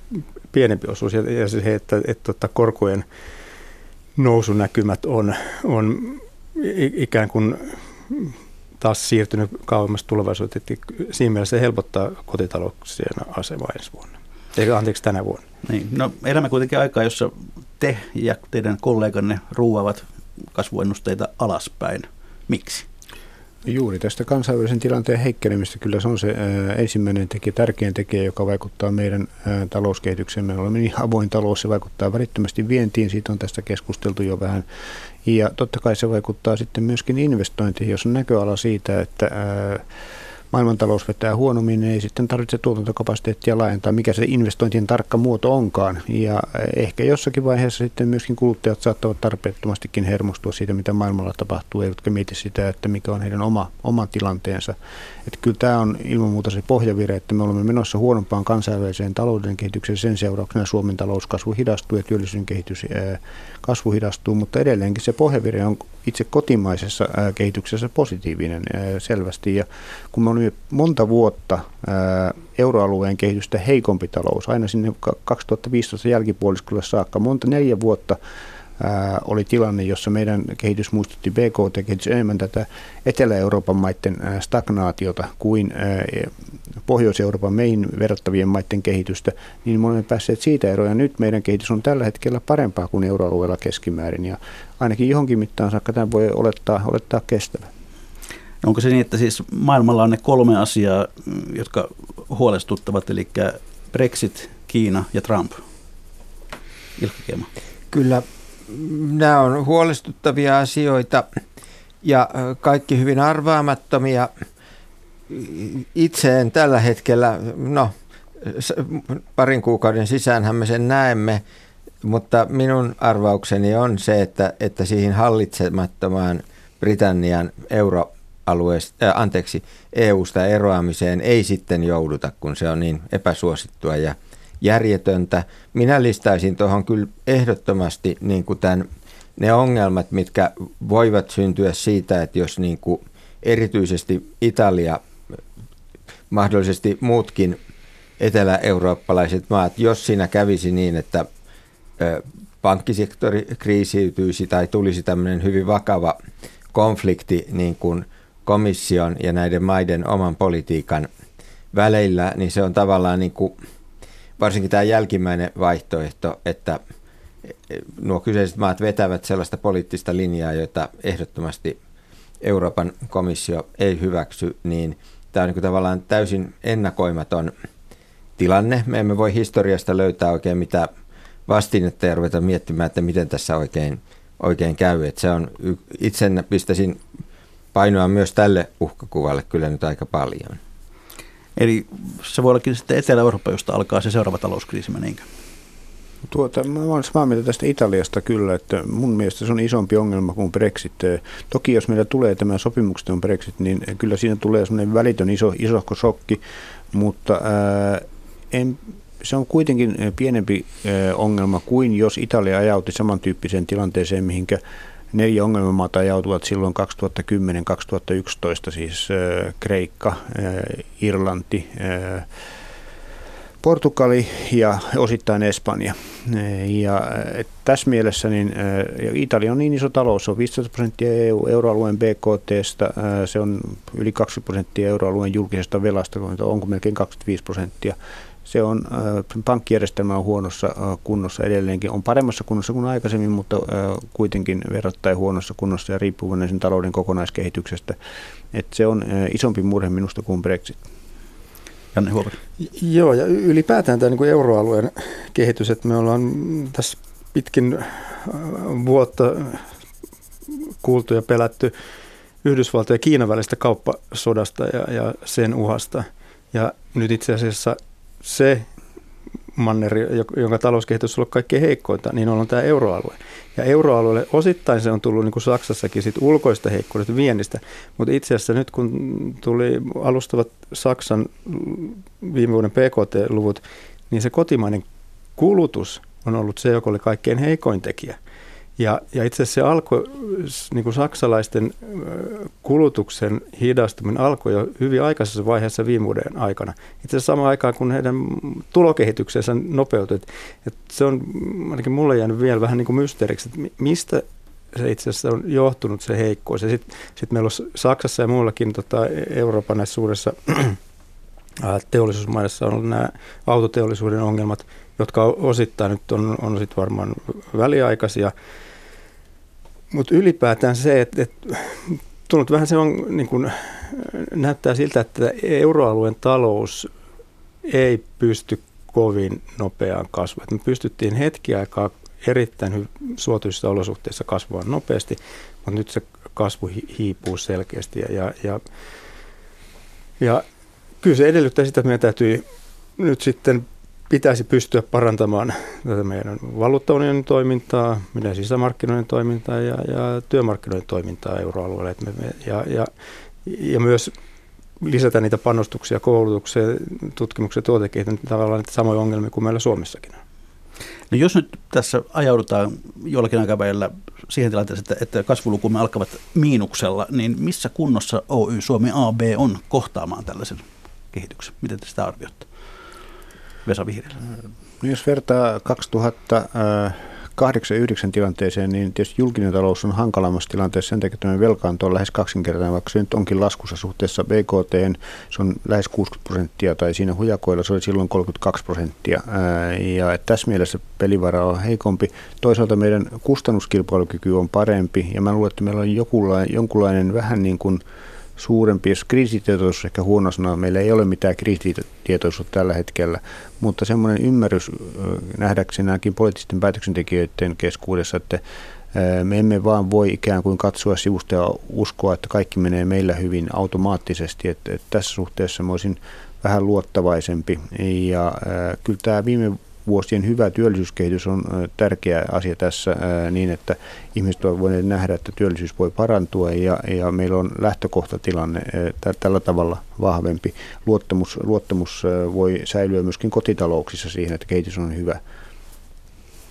pienempi osuus. Ja, ja se, että, että, että että korkojen nousunäkymät on, on ikään kuin taas siirtynyt kauemmas tulevaisuuteen. Siinä mielessä se helpottaa kotitalouksien asemaa ensi vuonna. Eikä anteeksi tänä vuonna.
Niin, no elämme kuitenkin aikaa, jossa te ja teidän kolleganne ruuavat kasvuennusteita alaspäin. Miksi?
Juuri tästä kansainvälisen tilanteen heikkenemistä. Kyllä se on se ää, ensimmäinen tekijä, tärkein tekijä, joka vaikuttaa meidän ää, talouskehitykseen. Me olemme niin avoin talous, se vaikuttaa välittömästi vientiin, siitä on tästä keskusteltu jo vähän. Ja totta kai se vaikuttaa sitten myöskin investointiin, jos on näköala siitä, että ää, maailmantalous vetää huonommin, niin ei sitten tarvitse tuotantokapasiteettia laajentaa, mikä se investointien tarkka muoto onkaan. Ja ehkä jossakin vaiheessa sitten myöskin kuluttajat saattavat tarpeettomastikin hermostua siitä, mitä maailmalla tapahtuu, eivätkä mieti sitä, että mikä on heidän oma, oma tilanteensa. Että kyllä tämä on ilman muuta se pohjavire, että me olemme menossa huonompaan kansainväliseen talouden kehitykseen. Sen seurauksena Suomen talouskasvu hidastuu ja työllisyyden kehitys kasvu hidastuu, mutta edelleenkin se pohjavire on itse kotimaisessa kehityksessä positiivinen selvästi. Ja kun me olemme monta vuotta euroalueen kehitystä heikompi talous, aina sinne 2015 jälkipuoliskolle saakka, monta neljä vuotta oli tilanne, jossa meidän kehitys muistutti BKT-kehitys enemmän tätä Etelä-Euroopan maiden stagnaatiota kuin Pohjois-Euroopan meihin verrattavien maiden kehitystä, niin me olemme päässeet siitä eroja. Nyt meidän kehitys on tällä hetkellä parempaa kuin euroalueella keskimäärin ja ainakin johonkin mittaan saakka tämä voi olettaa, olettaa kestävä.
Onko se niin, että siis maailmalla on ne kolme asiaa, jotka huolestuttavat, eli Brexit, Kiina ja Trump? Ilkka Kiema.
Kyllä nämä on huolestuttavia asioita ja kaikki hyvin arvaamattomia. Itse en tällä hetkellä, no parin kuukauden sisäänhän me sen näemme, mutta minun arvaukseni on se, että, että siihen hallitsemattomaan Britannian euroalueesta, äh, anteeksi, EU-sta eroamiseen ei sitten jouduta, kun se on niin epäsuosittua ja järjetöntä. Minä listaisin tuohon kyllä ehdottomasti niin kuin tämän, ne ongelmat, mitkä voivat syntyä siitä, että jos niin kuin erityisesti Italia, mahdollisesti muutkin etelä-eurooppalaiset maat, jos siinä kävisi niin, että pankkisektori kriisiytyisi tai tulisi tämmöinen hyvin vakava konflikti niin kuin komission ja näiden maiden oman politiikan välillä, niin se on tavallaan niin kuin varsinkin tämä jälkimmäinen vaihtoehto, että nuo kyseiset maat vetävät sellaista poliittista linjaa, jota ehdottomasti Euroopan komissio ei hyväksy, niin tämä on niin tavallaan täysin ennakoimaton tilanne. Me emme voi historiasta löytää oikein mitä vastinetta ja ruveta miettimään, että miten tässä oikein, oikein käy. Että se on, itse pistäisin painoa myös tälle uhkakuvalle kyllä nyt aika paljon.
Eli se voi ollakin sitten Etelä-Eurooppa, josta alkaa se seuraava talouskriisi, meneekö?
Tuota, mä olen samaa mieltä tästä Italiasta kyllä, että mun mielestä se on isompi ongelma kuin Brexit. Toki jos meillä tulee tämä sopimukseton Brexit, niin kyllä siinä tulee semmoinen välitön iso, isohko shokki, mutta ää, en, se on kuitenkin pienempi ää, ongelma kuin jos Italia ajauti samantyyppiseen tilanteeseen, mihinkä neljä ongelmamaata joutuvat silloin 2010-2011, siis Kreikka, Irlanti, Portugali ja osittain Espanja. Ja tässä mielessä niin, Italia on niin iso talous, se on 15 prosenttia EU, euroalueen BKTstä, se on yli 2 prosenttia euroalueen julkisesta velasta, onko melkein 25 prosenttia se on, pankkijärjestelmä on huonossa kunnossa edelleenkin. On paremmassa kunnossa kuin aikaisemmin, mutta kuitenkin verrattain huonossa kunnossa ja riippuvainen sen talouden kokonaiskehityksestä. Et se on isompi murhe minusta kuin Brexit.
Janne Huopari.
Joo, ja ylipäätään tämä niin euroalueen kehitys, että me ollaan tässä pitkin vuotta kuultu ja pelätty Yhdysvaltojen ja Kiinan välistä kauppasodasta ja, ja sen uhasta. Ja nyt itse asiassa se manneri, jonka talouskehitys on ollut kaikkein heikkointa, niin on tämä euroalue. Ja euroalueelle osittain se on tullut niin kuin Saksassakin sit ulkoista heikkoudesta viennistä, mutta itse asiassa nyt kun tuli alustavat Saksan viime vuoden PKT-luvut, niin se kotimainen kulutus on ollut se, joka oli kaikkein heikoin tekijä. Ja, ja itse asiassa se alkoi, niin kuin saksalaisten kulutuksen hidastuminen alkoi jo hyvin aikaisessa vaiheessa viime vuoden aikana. Itse asiassa samaan aikaan, kun heidän tulokehityksensä nopeutui. Että se on ainakin mulle jäänyt vielä vähän niin kuin mysteeriksi, että mistä se itse asiassa on johtunut se heikkous. Ja sitten sit meillä on Saksassa ja muullakin tota, Euroopan näissä suurissa teollisuusmaissa on ollut nämä autoteollisuuden ongelmat, jotka osittain nyt on, on sit varmaan väliaikaisia – mutta ylipäätään se, että, että tuntunut vähän se on, niin kuin, näyttää siltä, että euroalueen talous ei pysty kovin nopeaan kasvuun. Me pystyttiin hetki aikaa erittäin suotuisissa olosuhteissa kasvaa nopeasti, mutta nyt se kasvu hiipuu selkeästi. Ja, ja, ja, ja kyllä se edellyttää sitä, että meidän täytyy nyt sitten pitäisi pystyä parantamaan tätä meidän valuuttaunionin toimintaa, meidän sisämarkkinoiden toimintaa ja, ja työmarkkinoiden toimintaa euroalueella. Me, me, ja, ja, ja myös lisätä niitä panostuksia koulutukseen, tutkimukseen tuotekehitykseen, tavallaan niitä samoja ongelmia kuin meillä Suomessakin on.
No jos nyt tässä ajaudutaan jollakin aikavälillä siihen tilanteeseen, että, että kasvulukumme alkavat miinuksella, niin missä kunnossa Oy Suomi AB on kohtaamaan tällaisen kehityksen? Miten te sitä arvioitte? Vesa Vihreällä.
No jos vertaa 2000 8-9 tilanteeseen, niin tietysti julkinen talous on hankalammassa tilanteessa sen takia, että meidän velkaanto on lähes kaksinkertainen, vaikka se nyt onkin laskussa suhteessa BKT, se on lähes 60 prosenttia, tai siinä hujakoilla se oli silloin 32 prosenttia. Ja tässä mielessä pelivara on heikompi. Toisaalta meidän kustannuskilpailukyky on parempi, ja mä luulen, että meillä on jonkunlainen vähän niin kuin suurempi, jos kriisitietoisuus ehkä huono sana, meillä ei ole mitään kriisitietoisuutta tällä hetkellä, mutta semmoinen ymmärrys nähdäksenäkin poliittisten päätöksentekijöiden keskuudessa, että me emme vaan voi ikään kuin katsoa sivusta ja uskoa, että kaikki menee meillä hyvin automaattisesti. Että, että tässä suhteessa mä olisin vähän luottavaisempi. Ja äh, kyllä tämä viime vuosien hyvä työllisyyskehitys on tärkeä asia tässä niin, että ihmiset ovat voineet nähdä, että työllisyys voi parantua ja, ja meillä on lähtökohtatilanne tällä tavalla vahvempi. Luottamus, luottamus voi säilyä myöskin kotitalouksissa siihen, että kehitys on hyvä.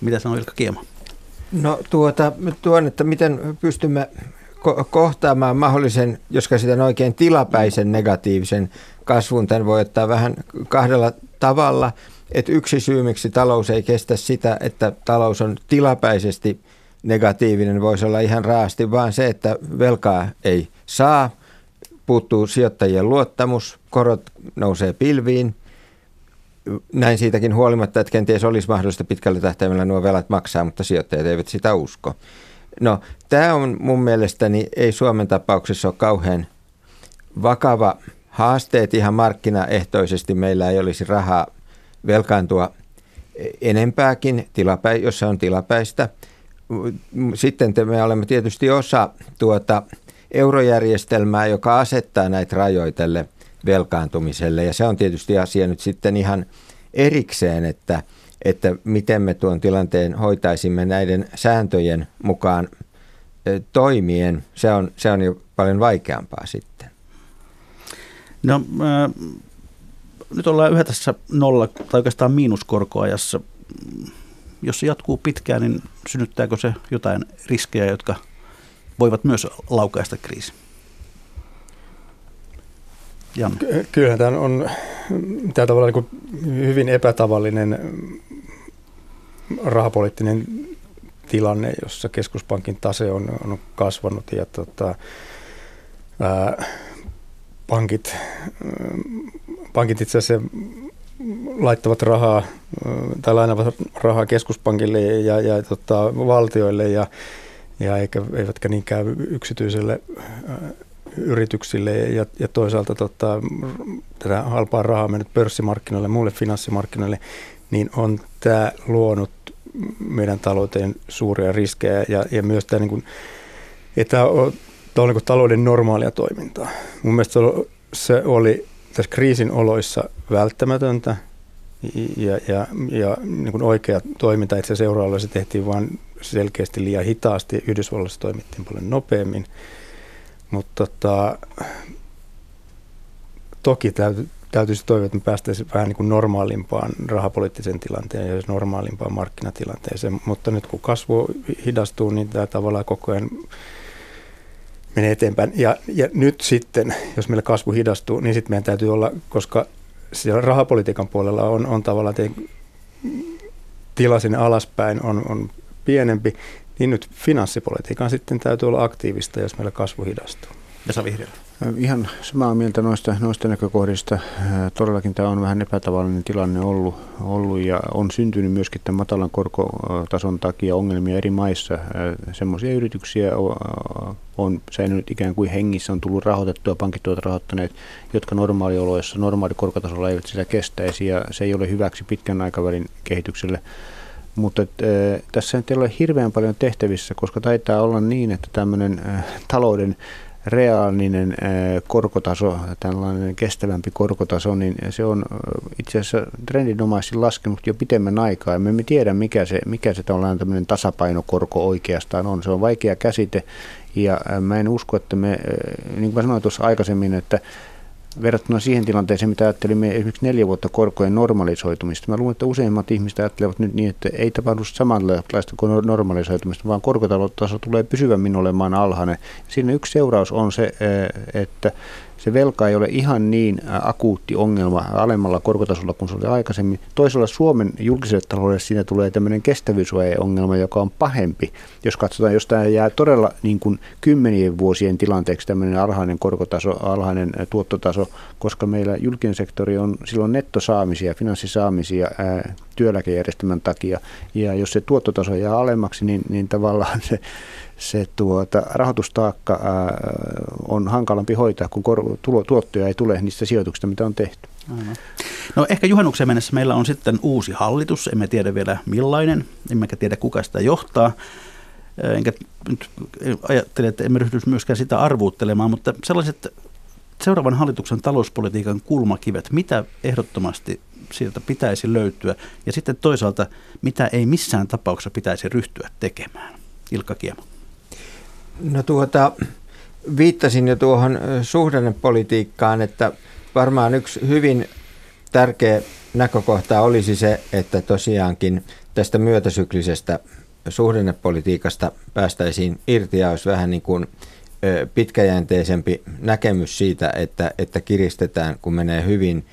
Mitä sanoo Ilkka Kiema?
No tuota, tuon, että miten pystymme ko- kohtaamaan mahdollisen, jos käsitän oikein tilapäisen negatiivisen kasvun. Tämän voi ottaa vähän kahdella tavalla – että yksi syy, miksi talous ei kestä sitä, että talous on tilapäisesti negatiivinen, voisi olla ihan raasti, vaan se, että velkaa ei saa, puuttuu sijoittajien luottamus, korot nousee pilviin. Näin siitäkin huolimatta, että kenties olisi mahdollista pitkällä tähtäimellä nuo velat maksaa, mutta sijoittajat eivät sitä usko. No, tämä on mun mielestäni, ei Suomen tapauksessa ole kauhean vakava haasteet ihan markkinaehtoisesti. Meillä ei olisi rahaa velkaantua enempääkin, tilapä, jos se on tilapäistä. Sitten me olemme tietysti osa tuota eurojärjestelmää, joka asettaa näitä rajoja tälle velkaantumiselle. Ja se on tietysti asia nyt sitten ihan erikseen, että, että miten me tuon tilanteen hoitaisimme näiden sääntöjen mukaan toimien. Se on, se on jo paljon vaikeampaa sitten.
No, nyt ollaan yhä tässä nolla tai oikeastaan miinuskorkoajassa. Jos se jatkuu pitkään, niin synnyttääkö se jotain riskejä, jotka voivat myös laukaista kriisi?
Kyllähän tämä on tämä tavallaan niin hyvin epätavallinen rahapoliittinen tilanne, jossa keskuspankin tase on, on kasvanut ja tota, ää, pankit pankit itse asiassa laittavat rahaa tai lainavat rahaa keskuspankille ja, ja tota, valtioille ja, ja eikä, eivätkä niinkään yksityiselle yrityksille. Ja, ja toisaalta tota, tätä halpaa rahaa mennyt pörssimarkkinoille ja muille finanssimarkkinoille, niin on tämä luonut meidän talouteen suuria riskejä. Ja, ja myös tämä, niin että tämä on niin talouden normaalia toimintaa. Mun mielestä se oli tässä kriisin oloissa välttämätöntä ja, ja, ja niin kuin oikea toiminta itse asiassa se tehtiin vain selkeästi liian hitaasti. Yhdysvalloissa toimittiin paljon nopeammin. Mutta tota, toki täytyy, täytyisi toivoa, että me päästäisiin vähän niin kuin normaalimpaan rahapoliittiseen tilanteen ja normaalimpaan markkinatilanteeseen. Mutta nyt kun kasvu hidastuu, niin tämä tavallaan koko ajan menee eteenpäin. Ja, ja nyt sitten, jos meillä kasvu hidastuu, niin sitten meidän täytyy olla, koska siellä rahapolitiikan puolella on, on tavallaan tila sinne alaspäin on, on pienempi, niin nyt finanssipolitiikan sitten täytyy olla aktiivista, jos meillä kasvu hidastuu.
Vesa Vihreä.
Ihan samaa mieltä noista, noista näkökohdista. Todellakin tämä on vähän epätavallinen tilanne ollut, ollut ja on syntynyt myöskin tämän matalan korkotason takia ongelmia eri maissa. Semmoisia yrityksiä on säilynyt ikään kuin hengissä, on tullut rahoitettua, pankit ovat rahoittaneet, jotka normaalioloissa, normaalikorkotasolla eivät sitä kestäisi ja se ei ole hyväksi pitkän aikavälin kehitykselle. Mutta et, äh, tässä ei ole hirveän paljon tehtävissä, koska taitaa olla niin, että tämmöinen äh, talouden reaalinen äh, korkotaso, tällainen kestävämpi korkotaso, niin se on äh, itse asiassa trendinomaisesti laskenut jo pitemmän aikaa. Me emme tiedä, mikä se, mikä se tämmöinen tasapainokorko oikeastaan on. Se on vaikea käsite ja äh, mä en usko, että me, niin kuin mä sanoin tuossa aikaisemmin, että verrattuna siihen tilanteeseen, mitä ajattelimme esimerkiksi neljä vuotta korkojen normalisoitumista. Mä luulen, että useimmat ihmiset ajattelevat nyt niin, että ei tapahdu samanlaista kuin normalisoitumista, vaan korkotaso tulee pysyvämmin olemaan alhainen. Siinä yksi seuraus on se, että se velka ei ole ihan niin akuutti ongelma alemmalla korkotasolla kuin se oli aikaisemmin. Toisella Suomen julkiselle taloudelle siinä tulee tämmöinen kestävyysvaje-ongelma, joka on pahempi. Jos katsotaan, jos tämä jää todella niin kuin kymmenien vuosien tilanteeksi tämmöinen alhainen korkotaso, alhainen tuottotaso, koska meillä julkinen sektori on silloin nettosaamisia, finanssisaamisia työeläkejärjestelmän takia. Ja jos se tuottotaso jää alemmaksi, niin, niin tavallaan se se tuota, rahoitustaakka ää, on hankalampi hoitaa, kun kor- tulo, tuottoja ei tule niistä sijoituksista, mitä on tehty.
Aivan. No ehkä juhannuksen mennessä meillä on sitten uusi hallitus, emme tiedä vielä millainen, emmekä tiedä kuka sitä johtaa. Enkä nyt ajattele, että emme ryhdy myöskään sitä arvuuttelemaan, mutta sellaiset seuraavan hallituksen talouspolitiikan kulmakivet, mitä ehdottomasti sieltä pitäisi löytyä, ja sitten toisaalta, mitä ei missään tapauksessa pitäisi ryhtyä tekemään. Ilkka Kiema.
No tuota, viittasin jo tuohon suhdannepolitiikkaan, että varmaan yksi hyvin tärkeä näkökohta olisi se, että tosiaankin tästä myötäsyklisestä suhdannepolitiikasta päästäisiin irti ja olisi vähän niin kuin pitkäjänteisempi näkemys siitä, että, että kiristetään, kun menee hyvin,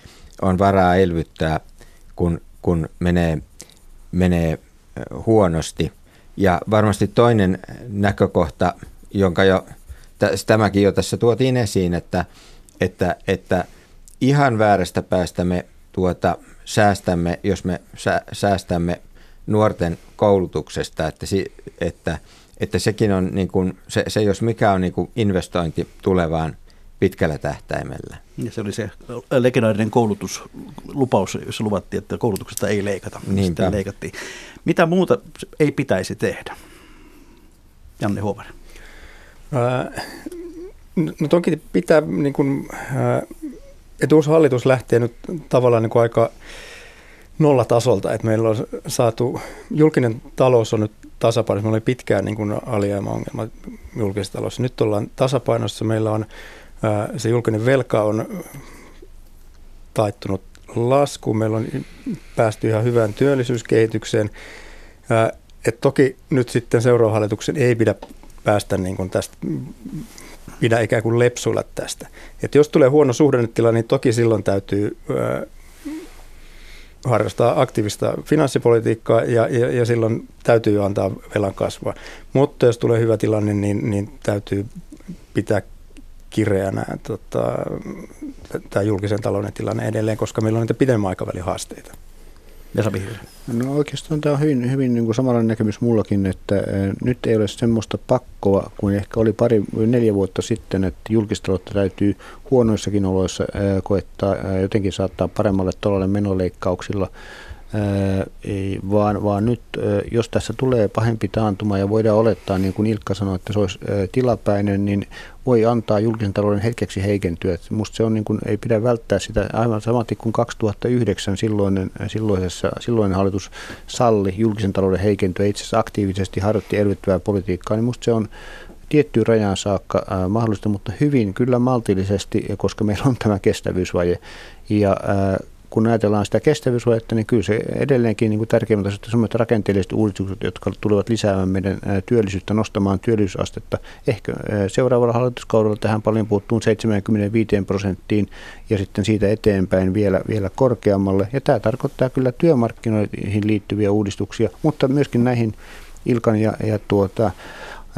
on varaa elvyttää, kun, kun menee, menee huonosti. Ja varmasti toinen näkökohta, jonka jo, tämäkin jo tässä tuotiin esiin, että, että, että ihan väärästä päästä me tuota, säästämme, jos me säästämme nuorten koulutuksesta, että, että, että sekin on, niin kuin, se, se jos mikä on niin kuin investointi tulevaan pitkällä tähtäimellä.
Ja se oli se legendaarinen koulutuslupaus, jossa luvattiin, että koulutuksesta ei leikata. Niinpä. Sitä leikattiin. Mitä muuta ei pitäisi tehdä? Janne Huovari.
No toki pitää, niin kuin, että uusi hallitus lähtee nyt tavallaan niin kuin aika nollatasolta, että meillä on saatu, julkinen talous on nyt tasapainossa, meillä oli pitkään niin alijäämäongelma julkisessa taloudessa. Nyt ollaan tasapainossa, meillä on se julkinen velka on taittunut laskuun, meillä on päästy ihan hyvään työllisyyskehitykseen. Et toki nyt sitten seuraavan hallituksen ei pidä päästä niin kuin tästä, pidä ikään kuin lepsuilla tästä. Et jos tulee huono suhdannetila, niin toki silloin täytyy harrastaa aktiivista finanssipolitiikkaa ja, ja, ja silloin täytyy antaa velan kasvaa. Mutta jos tulee hyvä tilanne, niin, niin täytyy pitää kireänä tota, tämä julkisen talouden tilanne edelleen, koska meillä on niitä pidemmän aikavälin haasteita.
Vesa
No oikeastaan tämä on hyvin, hyvin niin kuin samanlainen näkemys mullakin, että nyt ei ole semmoista pakkoa kuin ehkä oli pari, neljä vuotta sitten, että julkistaloutta täytyy huonoissakin oloissa koettaa jotenkin saattaa paremmalle tolalle menoleikkauksilla vaan, vaan nyt, jos tässä tulee pahempi taantuma ja voidaan olettaa, niin kuin Ilkka sanoi, että se olisi tilapäinen, niin voi antaa julkisen talouden hetkeksi heikentyä. Minusta se on niin kuin, ei pidä välttää sitä aivan samatti kuin 2009 silloinen, silloisessa, silloinen hallitus salli julkisen talouden heikentyä itse asiassa aktiivisesti harjoitti elvyttävää politiikkaa, niin minusta se on tiettyyn rajaan saakka äh, mahdollista, mutta hyvin kyllä maltillisesti, koska meillä on tämä kestävyysvaje. Ja äh, kun ajatellaan sitä kestävyysvajetta, niin kyllä se edelleenkin niin tärkeimmät asiat sellaiset rakenteelliset uudistukset, jotka tulevat lisäämään meidän työllisyyttä, nostamaan työllisyysastetta. Ehkä seuraavalla hallituskaudella tähän paljon puuttuu 75 prosenttiin ja sitten siitä eteenpäin vielä, vielä korkeammalle. Ja tämä tarkoittaa kyllä työmarkkinoihin liittyviä uudistuksia, mutta myöskin näihin Ilkan ja, ja tuota,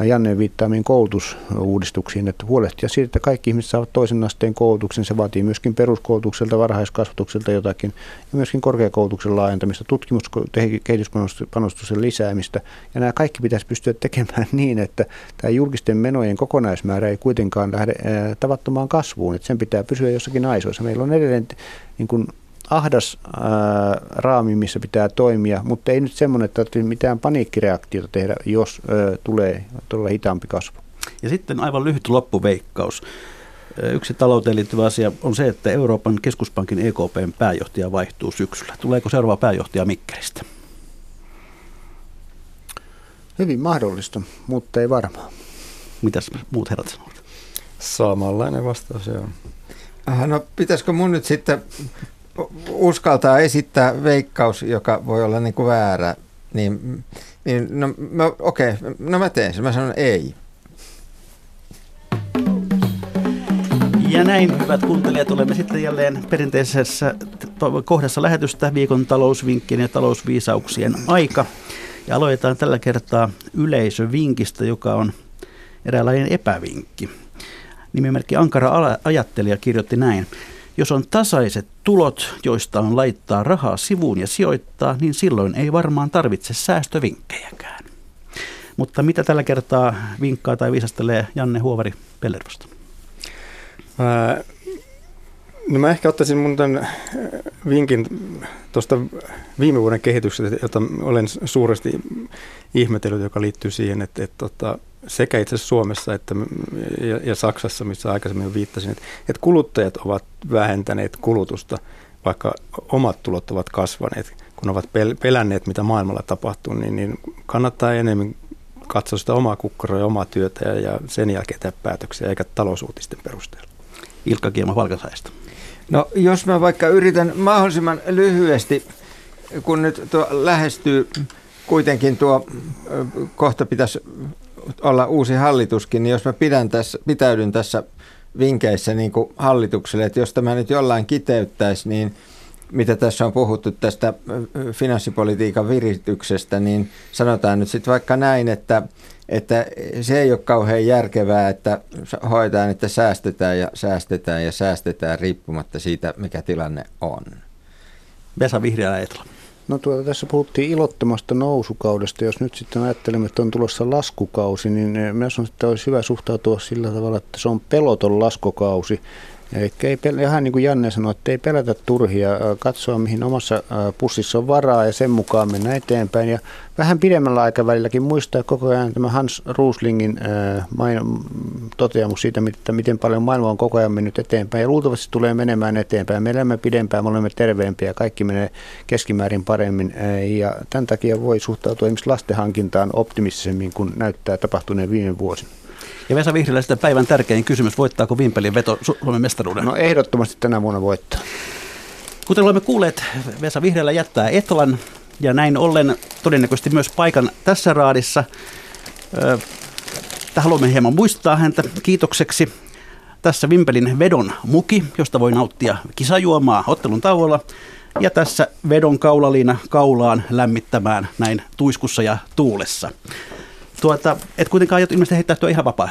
Janne viittaamiin koulutusuudistuksiin, että huolehtia siitä, että kaikki ihmiset saavat toisen asteen koulutuksen. Se vaatii myöskin peruskoulutukselta, varhaiskasvatukselta jotakin ja myöskin korkeakoulutuksen laajentamista, tutkimus- ja kehityspanostusten lisäämistä. Ja nämä kaikki pitäisi pystyä tekemään niin, että tämä julkisten menojen kokonaismäärä ei kuitenkaan lähde tavattomaan kasvuun, että sen pitää pysyä jossakin aisoissa. Meillä on edelleen niin kuin ahdas ää, raami, missä pitää toimia, mutta ei nyt semmoinen, että tarvitsee mitään paniikkireaktiota tehdä, jos ää, tulee todella hitaampi kasvu.
Ja sitten aivan lyhyt loppuveikkaus. Yksi talouteen liittyvä asia on se, että Euroopan keskuspankin EKPn pääjohtaja vaihtuu syksyllä. Tuleeko seuraava pääjohtaja Mikkelistä?
Hyvin mahdollista, mutta ei varmaan.
Mitäs muut herrat sanovat?
Samanlainen vastaus, joo.
No pitäisikö mun nyt sitten uskaltaa esittää veikkaus, joka voi olla niin kuin väärä, niin, niin no, okei, no mä teen sen, mä sanon ei.
Ja näin, hyvät kuuntelijat, olemme sitten jälleen perinteisessä kohdassa lähetystä viikon talousvinkkien ja talousviisauksien aika. Ja aloitetaan tällä kertaa yleisövinkistä, joka on eräänlainen epävinkki. Nimimerkki Ankara ajattelija kirjoitti näin. Jos on tasaiset tulot, joista on laittaa rahaa sivuun ja sijoittaa, niin silloin ei varmaan tarvitse säästövinkkejäkään. Mutta mitä tällä kertaa vinkkaa tai viisastelee Janne Huovari Pellervosta?
No mä ehkä ottaisin mun tämän vinkin tuosta viime vuoden kehityksestä, jota olen suuresti ihmetellyt, joka liittyy siihen, että, että, että sekä itse Suomessa että ja, ja Saksassa, missä aikaisemmin viittasin, että, että kuluttajat ovat vähentäneet kulutusta, vaikka omat tulot ovat kasvaneet. Kun ovat pel- pelänneet, mitä maailmalla tapahtuu, niin, niin kannattaa enemmän katsoa sitä omaa kukkaroa ja omaa työtä ja, ja sen jälkeen tehdä päätöksiä, eikä talousuutisten perusteella.
Ilkka Kiema Valkasaista.
No jos mä vaikka yritän mahdollisimman lyhyesti, kun nyt tuo lähestyy kuitenkin tuo kohta pitäisi olla uusi hallituskin, niin jos mä pidän tässä, pitäydyn tässä vinkeissä niin kuin hallitukselle, että jos tämä nyt jollain kiteyttäisi, niin mitä tässä on puhuttu tästä finanssipolitiikan virityksestä, niin sanotaan nyt sitten vaikka näin, että, että se ei ole kauhean järkevää, että hoidetaan, että säästetään ja säästetään ja säästetään riippumatta siitä, mikä tilanne on.
Vesa Vihreä Etla.
No tuota, tässä puhuttiin ilottomasta nousukaudesta. Jos nyt sitten ajattelemme, että on tulossa laskukausi, niin eh, myös on, että olisi hyvä suhtautua sillä tavalla, että se on peloton laskukausi. Eli ei, ihan niin kuin Janne sanoi, että ei pelätä turhia, katsoa mihin omassa pussissa on varaa ja sen mukaan mennä eteenpäin. Ja vähän pidemmällä aikavälilläkin muistaa koko ajan tämä Hans Ruslingin toteamus siitä, että miten paljon maailma on koko ajan mennyt eteenpäin. Ja luultavasti tulee menemään eteenpäin. Me elämme pidempään, me olemme terveempiä, kaikki menee keskimäärin paremmin. Ja tämän takia voi suhtautua esimerkiksi lastenhankintaan optimistisemmin kuin näyttää tapahtuneen viime vuosina.
Ja Vesa sitten päivän tärkein kysymys, voittaako Vimpelin veto Suomen mestaruuden?
No ehdottomasti tänä vuonna voittaa.
Kuten olemme kuulleet, Vesa Vihreällä jättää Etlan ja näin ollen todennäköisesti myös paikan tässä raadissa. Haluamme hieman muistaa häntä kiitokseksi. Tässä Vimpelin vedon muki, josta voi nauttia kisajuomaa ottelun tauolla. Ja tässä vedon kaulaliina kaulaan lämmittämään näin tuiskussa ja tuulessa. Tuota, et kuitenkaan aiot ilmeisesti heittäytyä ihan vapaa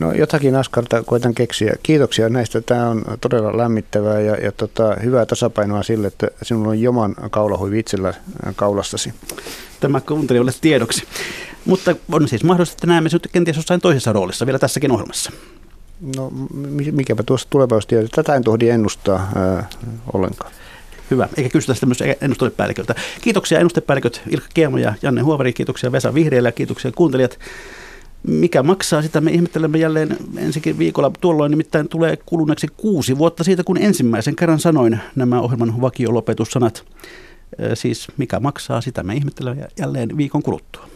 No jotakin askarta koitan keksiä. Kiitoksia näistä. Tämä on todella lämmittävää ja, ja tota, hyvää tasapainoa sille, että sinulla on joman kaulahuivi itsellä kaulassasi.
Tämä kuuntelijoille tiedoksi. Mutta on siis mahdollista, että näemme sinut kenties jossain toisessa roolissa vielä tässäkin ohjelmassa.
No mikäpä tuossa tulevaisuudessa Tätä en tohdi ennustaa ää, ollenkaan.
Hyvä, eikä kysytä sitä myös ennustepäälliköltä. Kiitoksia ennustepäälliköt Ilkka Kiemo ja Janne Huovari, kiitoksia Vesa Vihreällä ja kiitoksia kuuntelijat. Mikä maksaa, sitä me ihmettelemme jälleen ensikin viikolla. Tuolloin nimittäin tulee kuluneeksi kuusi vuotta siitä, kun ensimmäisen kerran sanoin nämä ohjelman vakiolopetussanat. Siis mikä maksaa, sitä me ihmettelemme jälleen viikon kuluttua.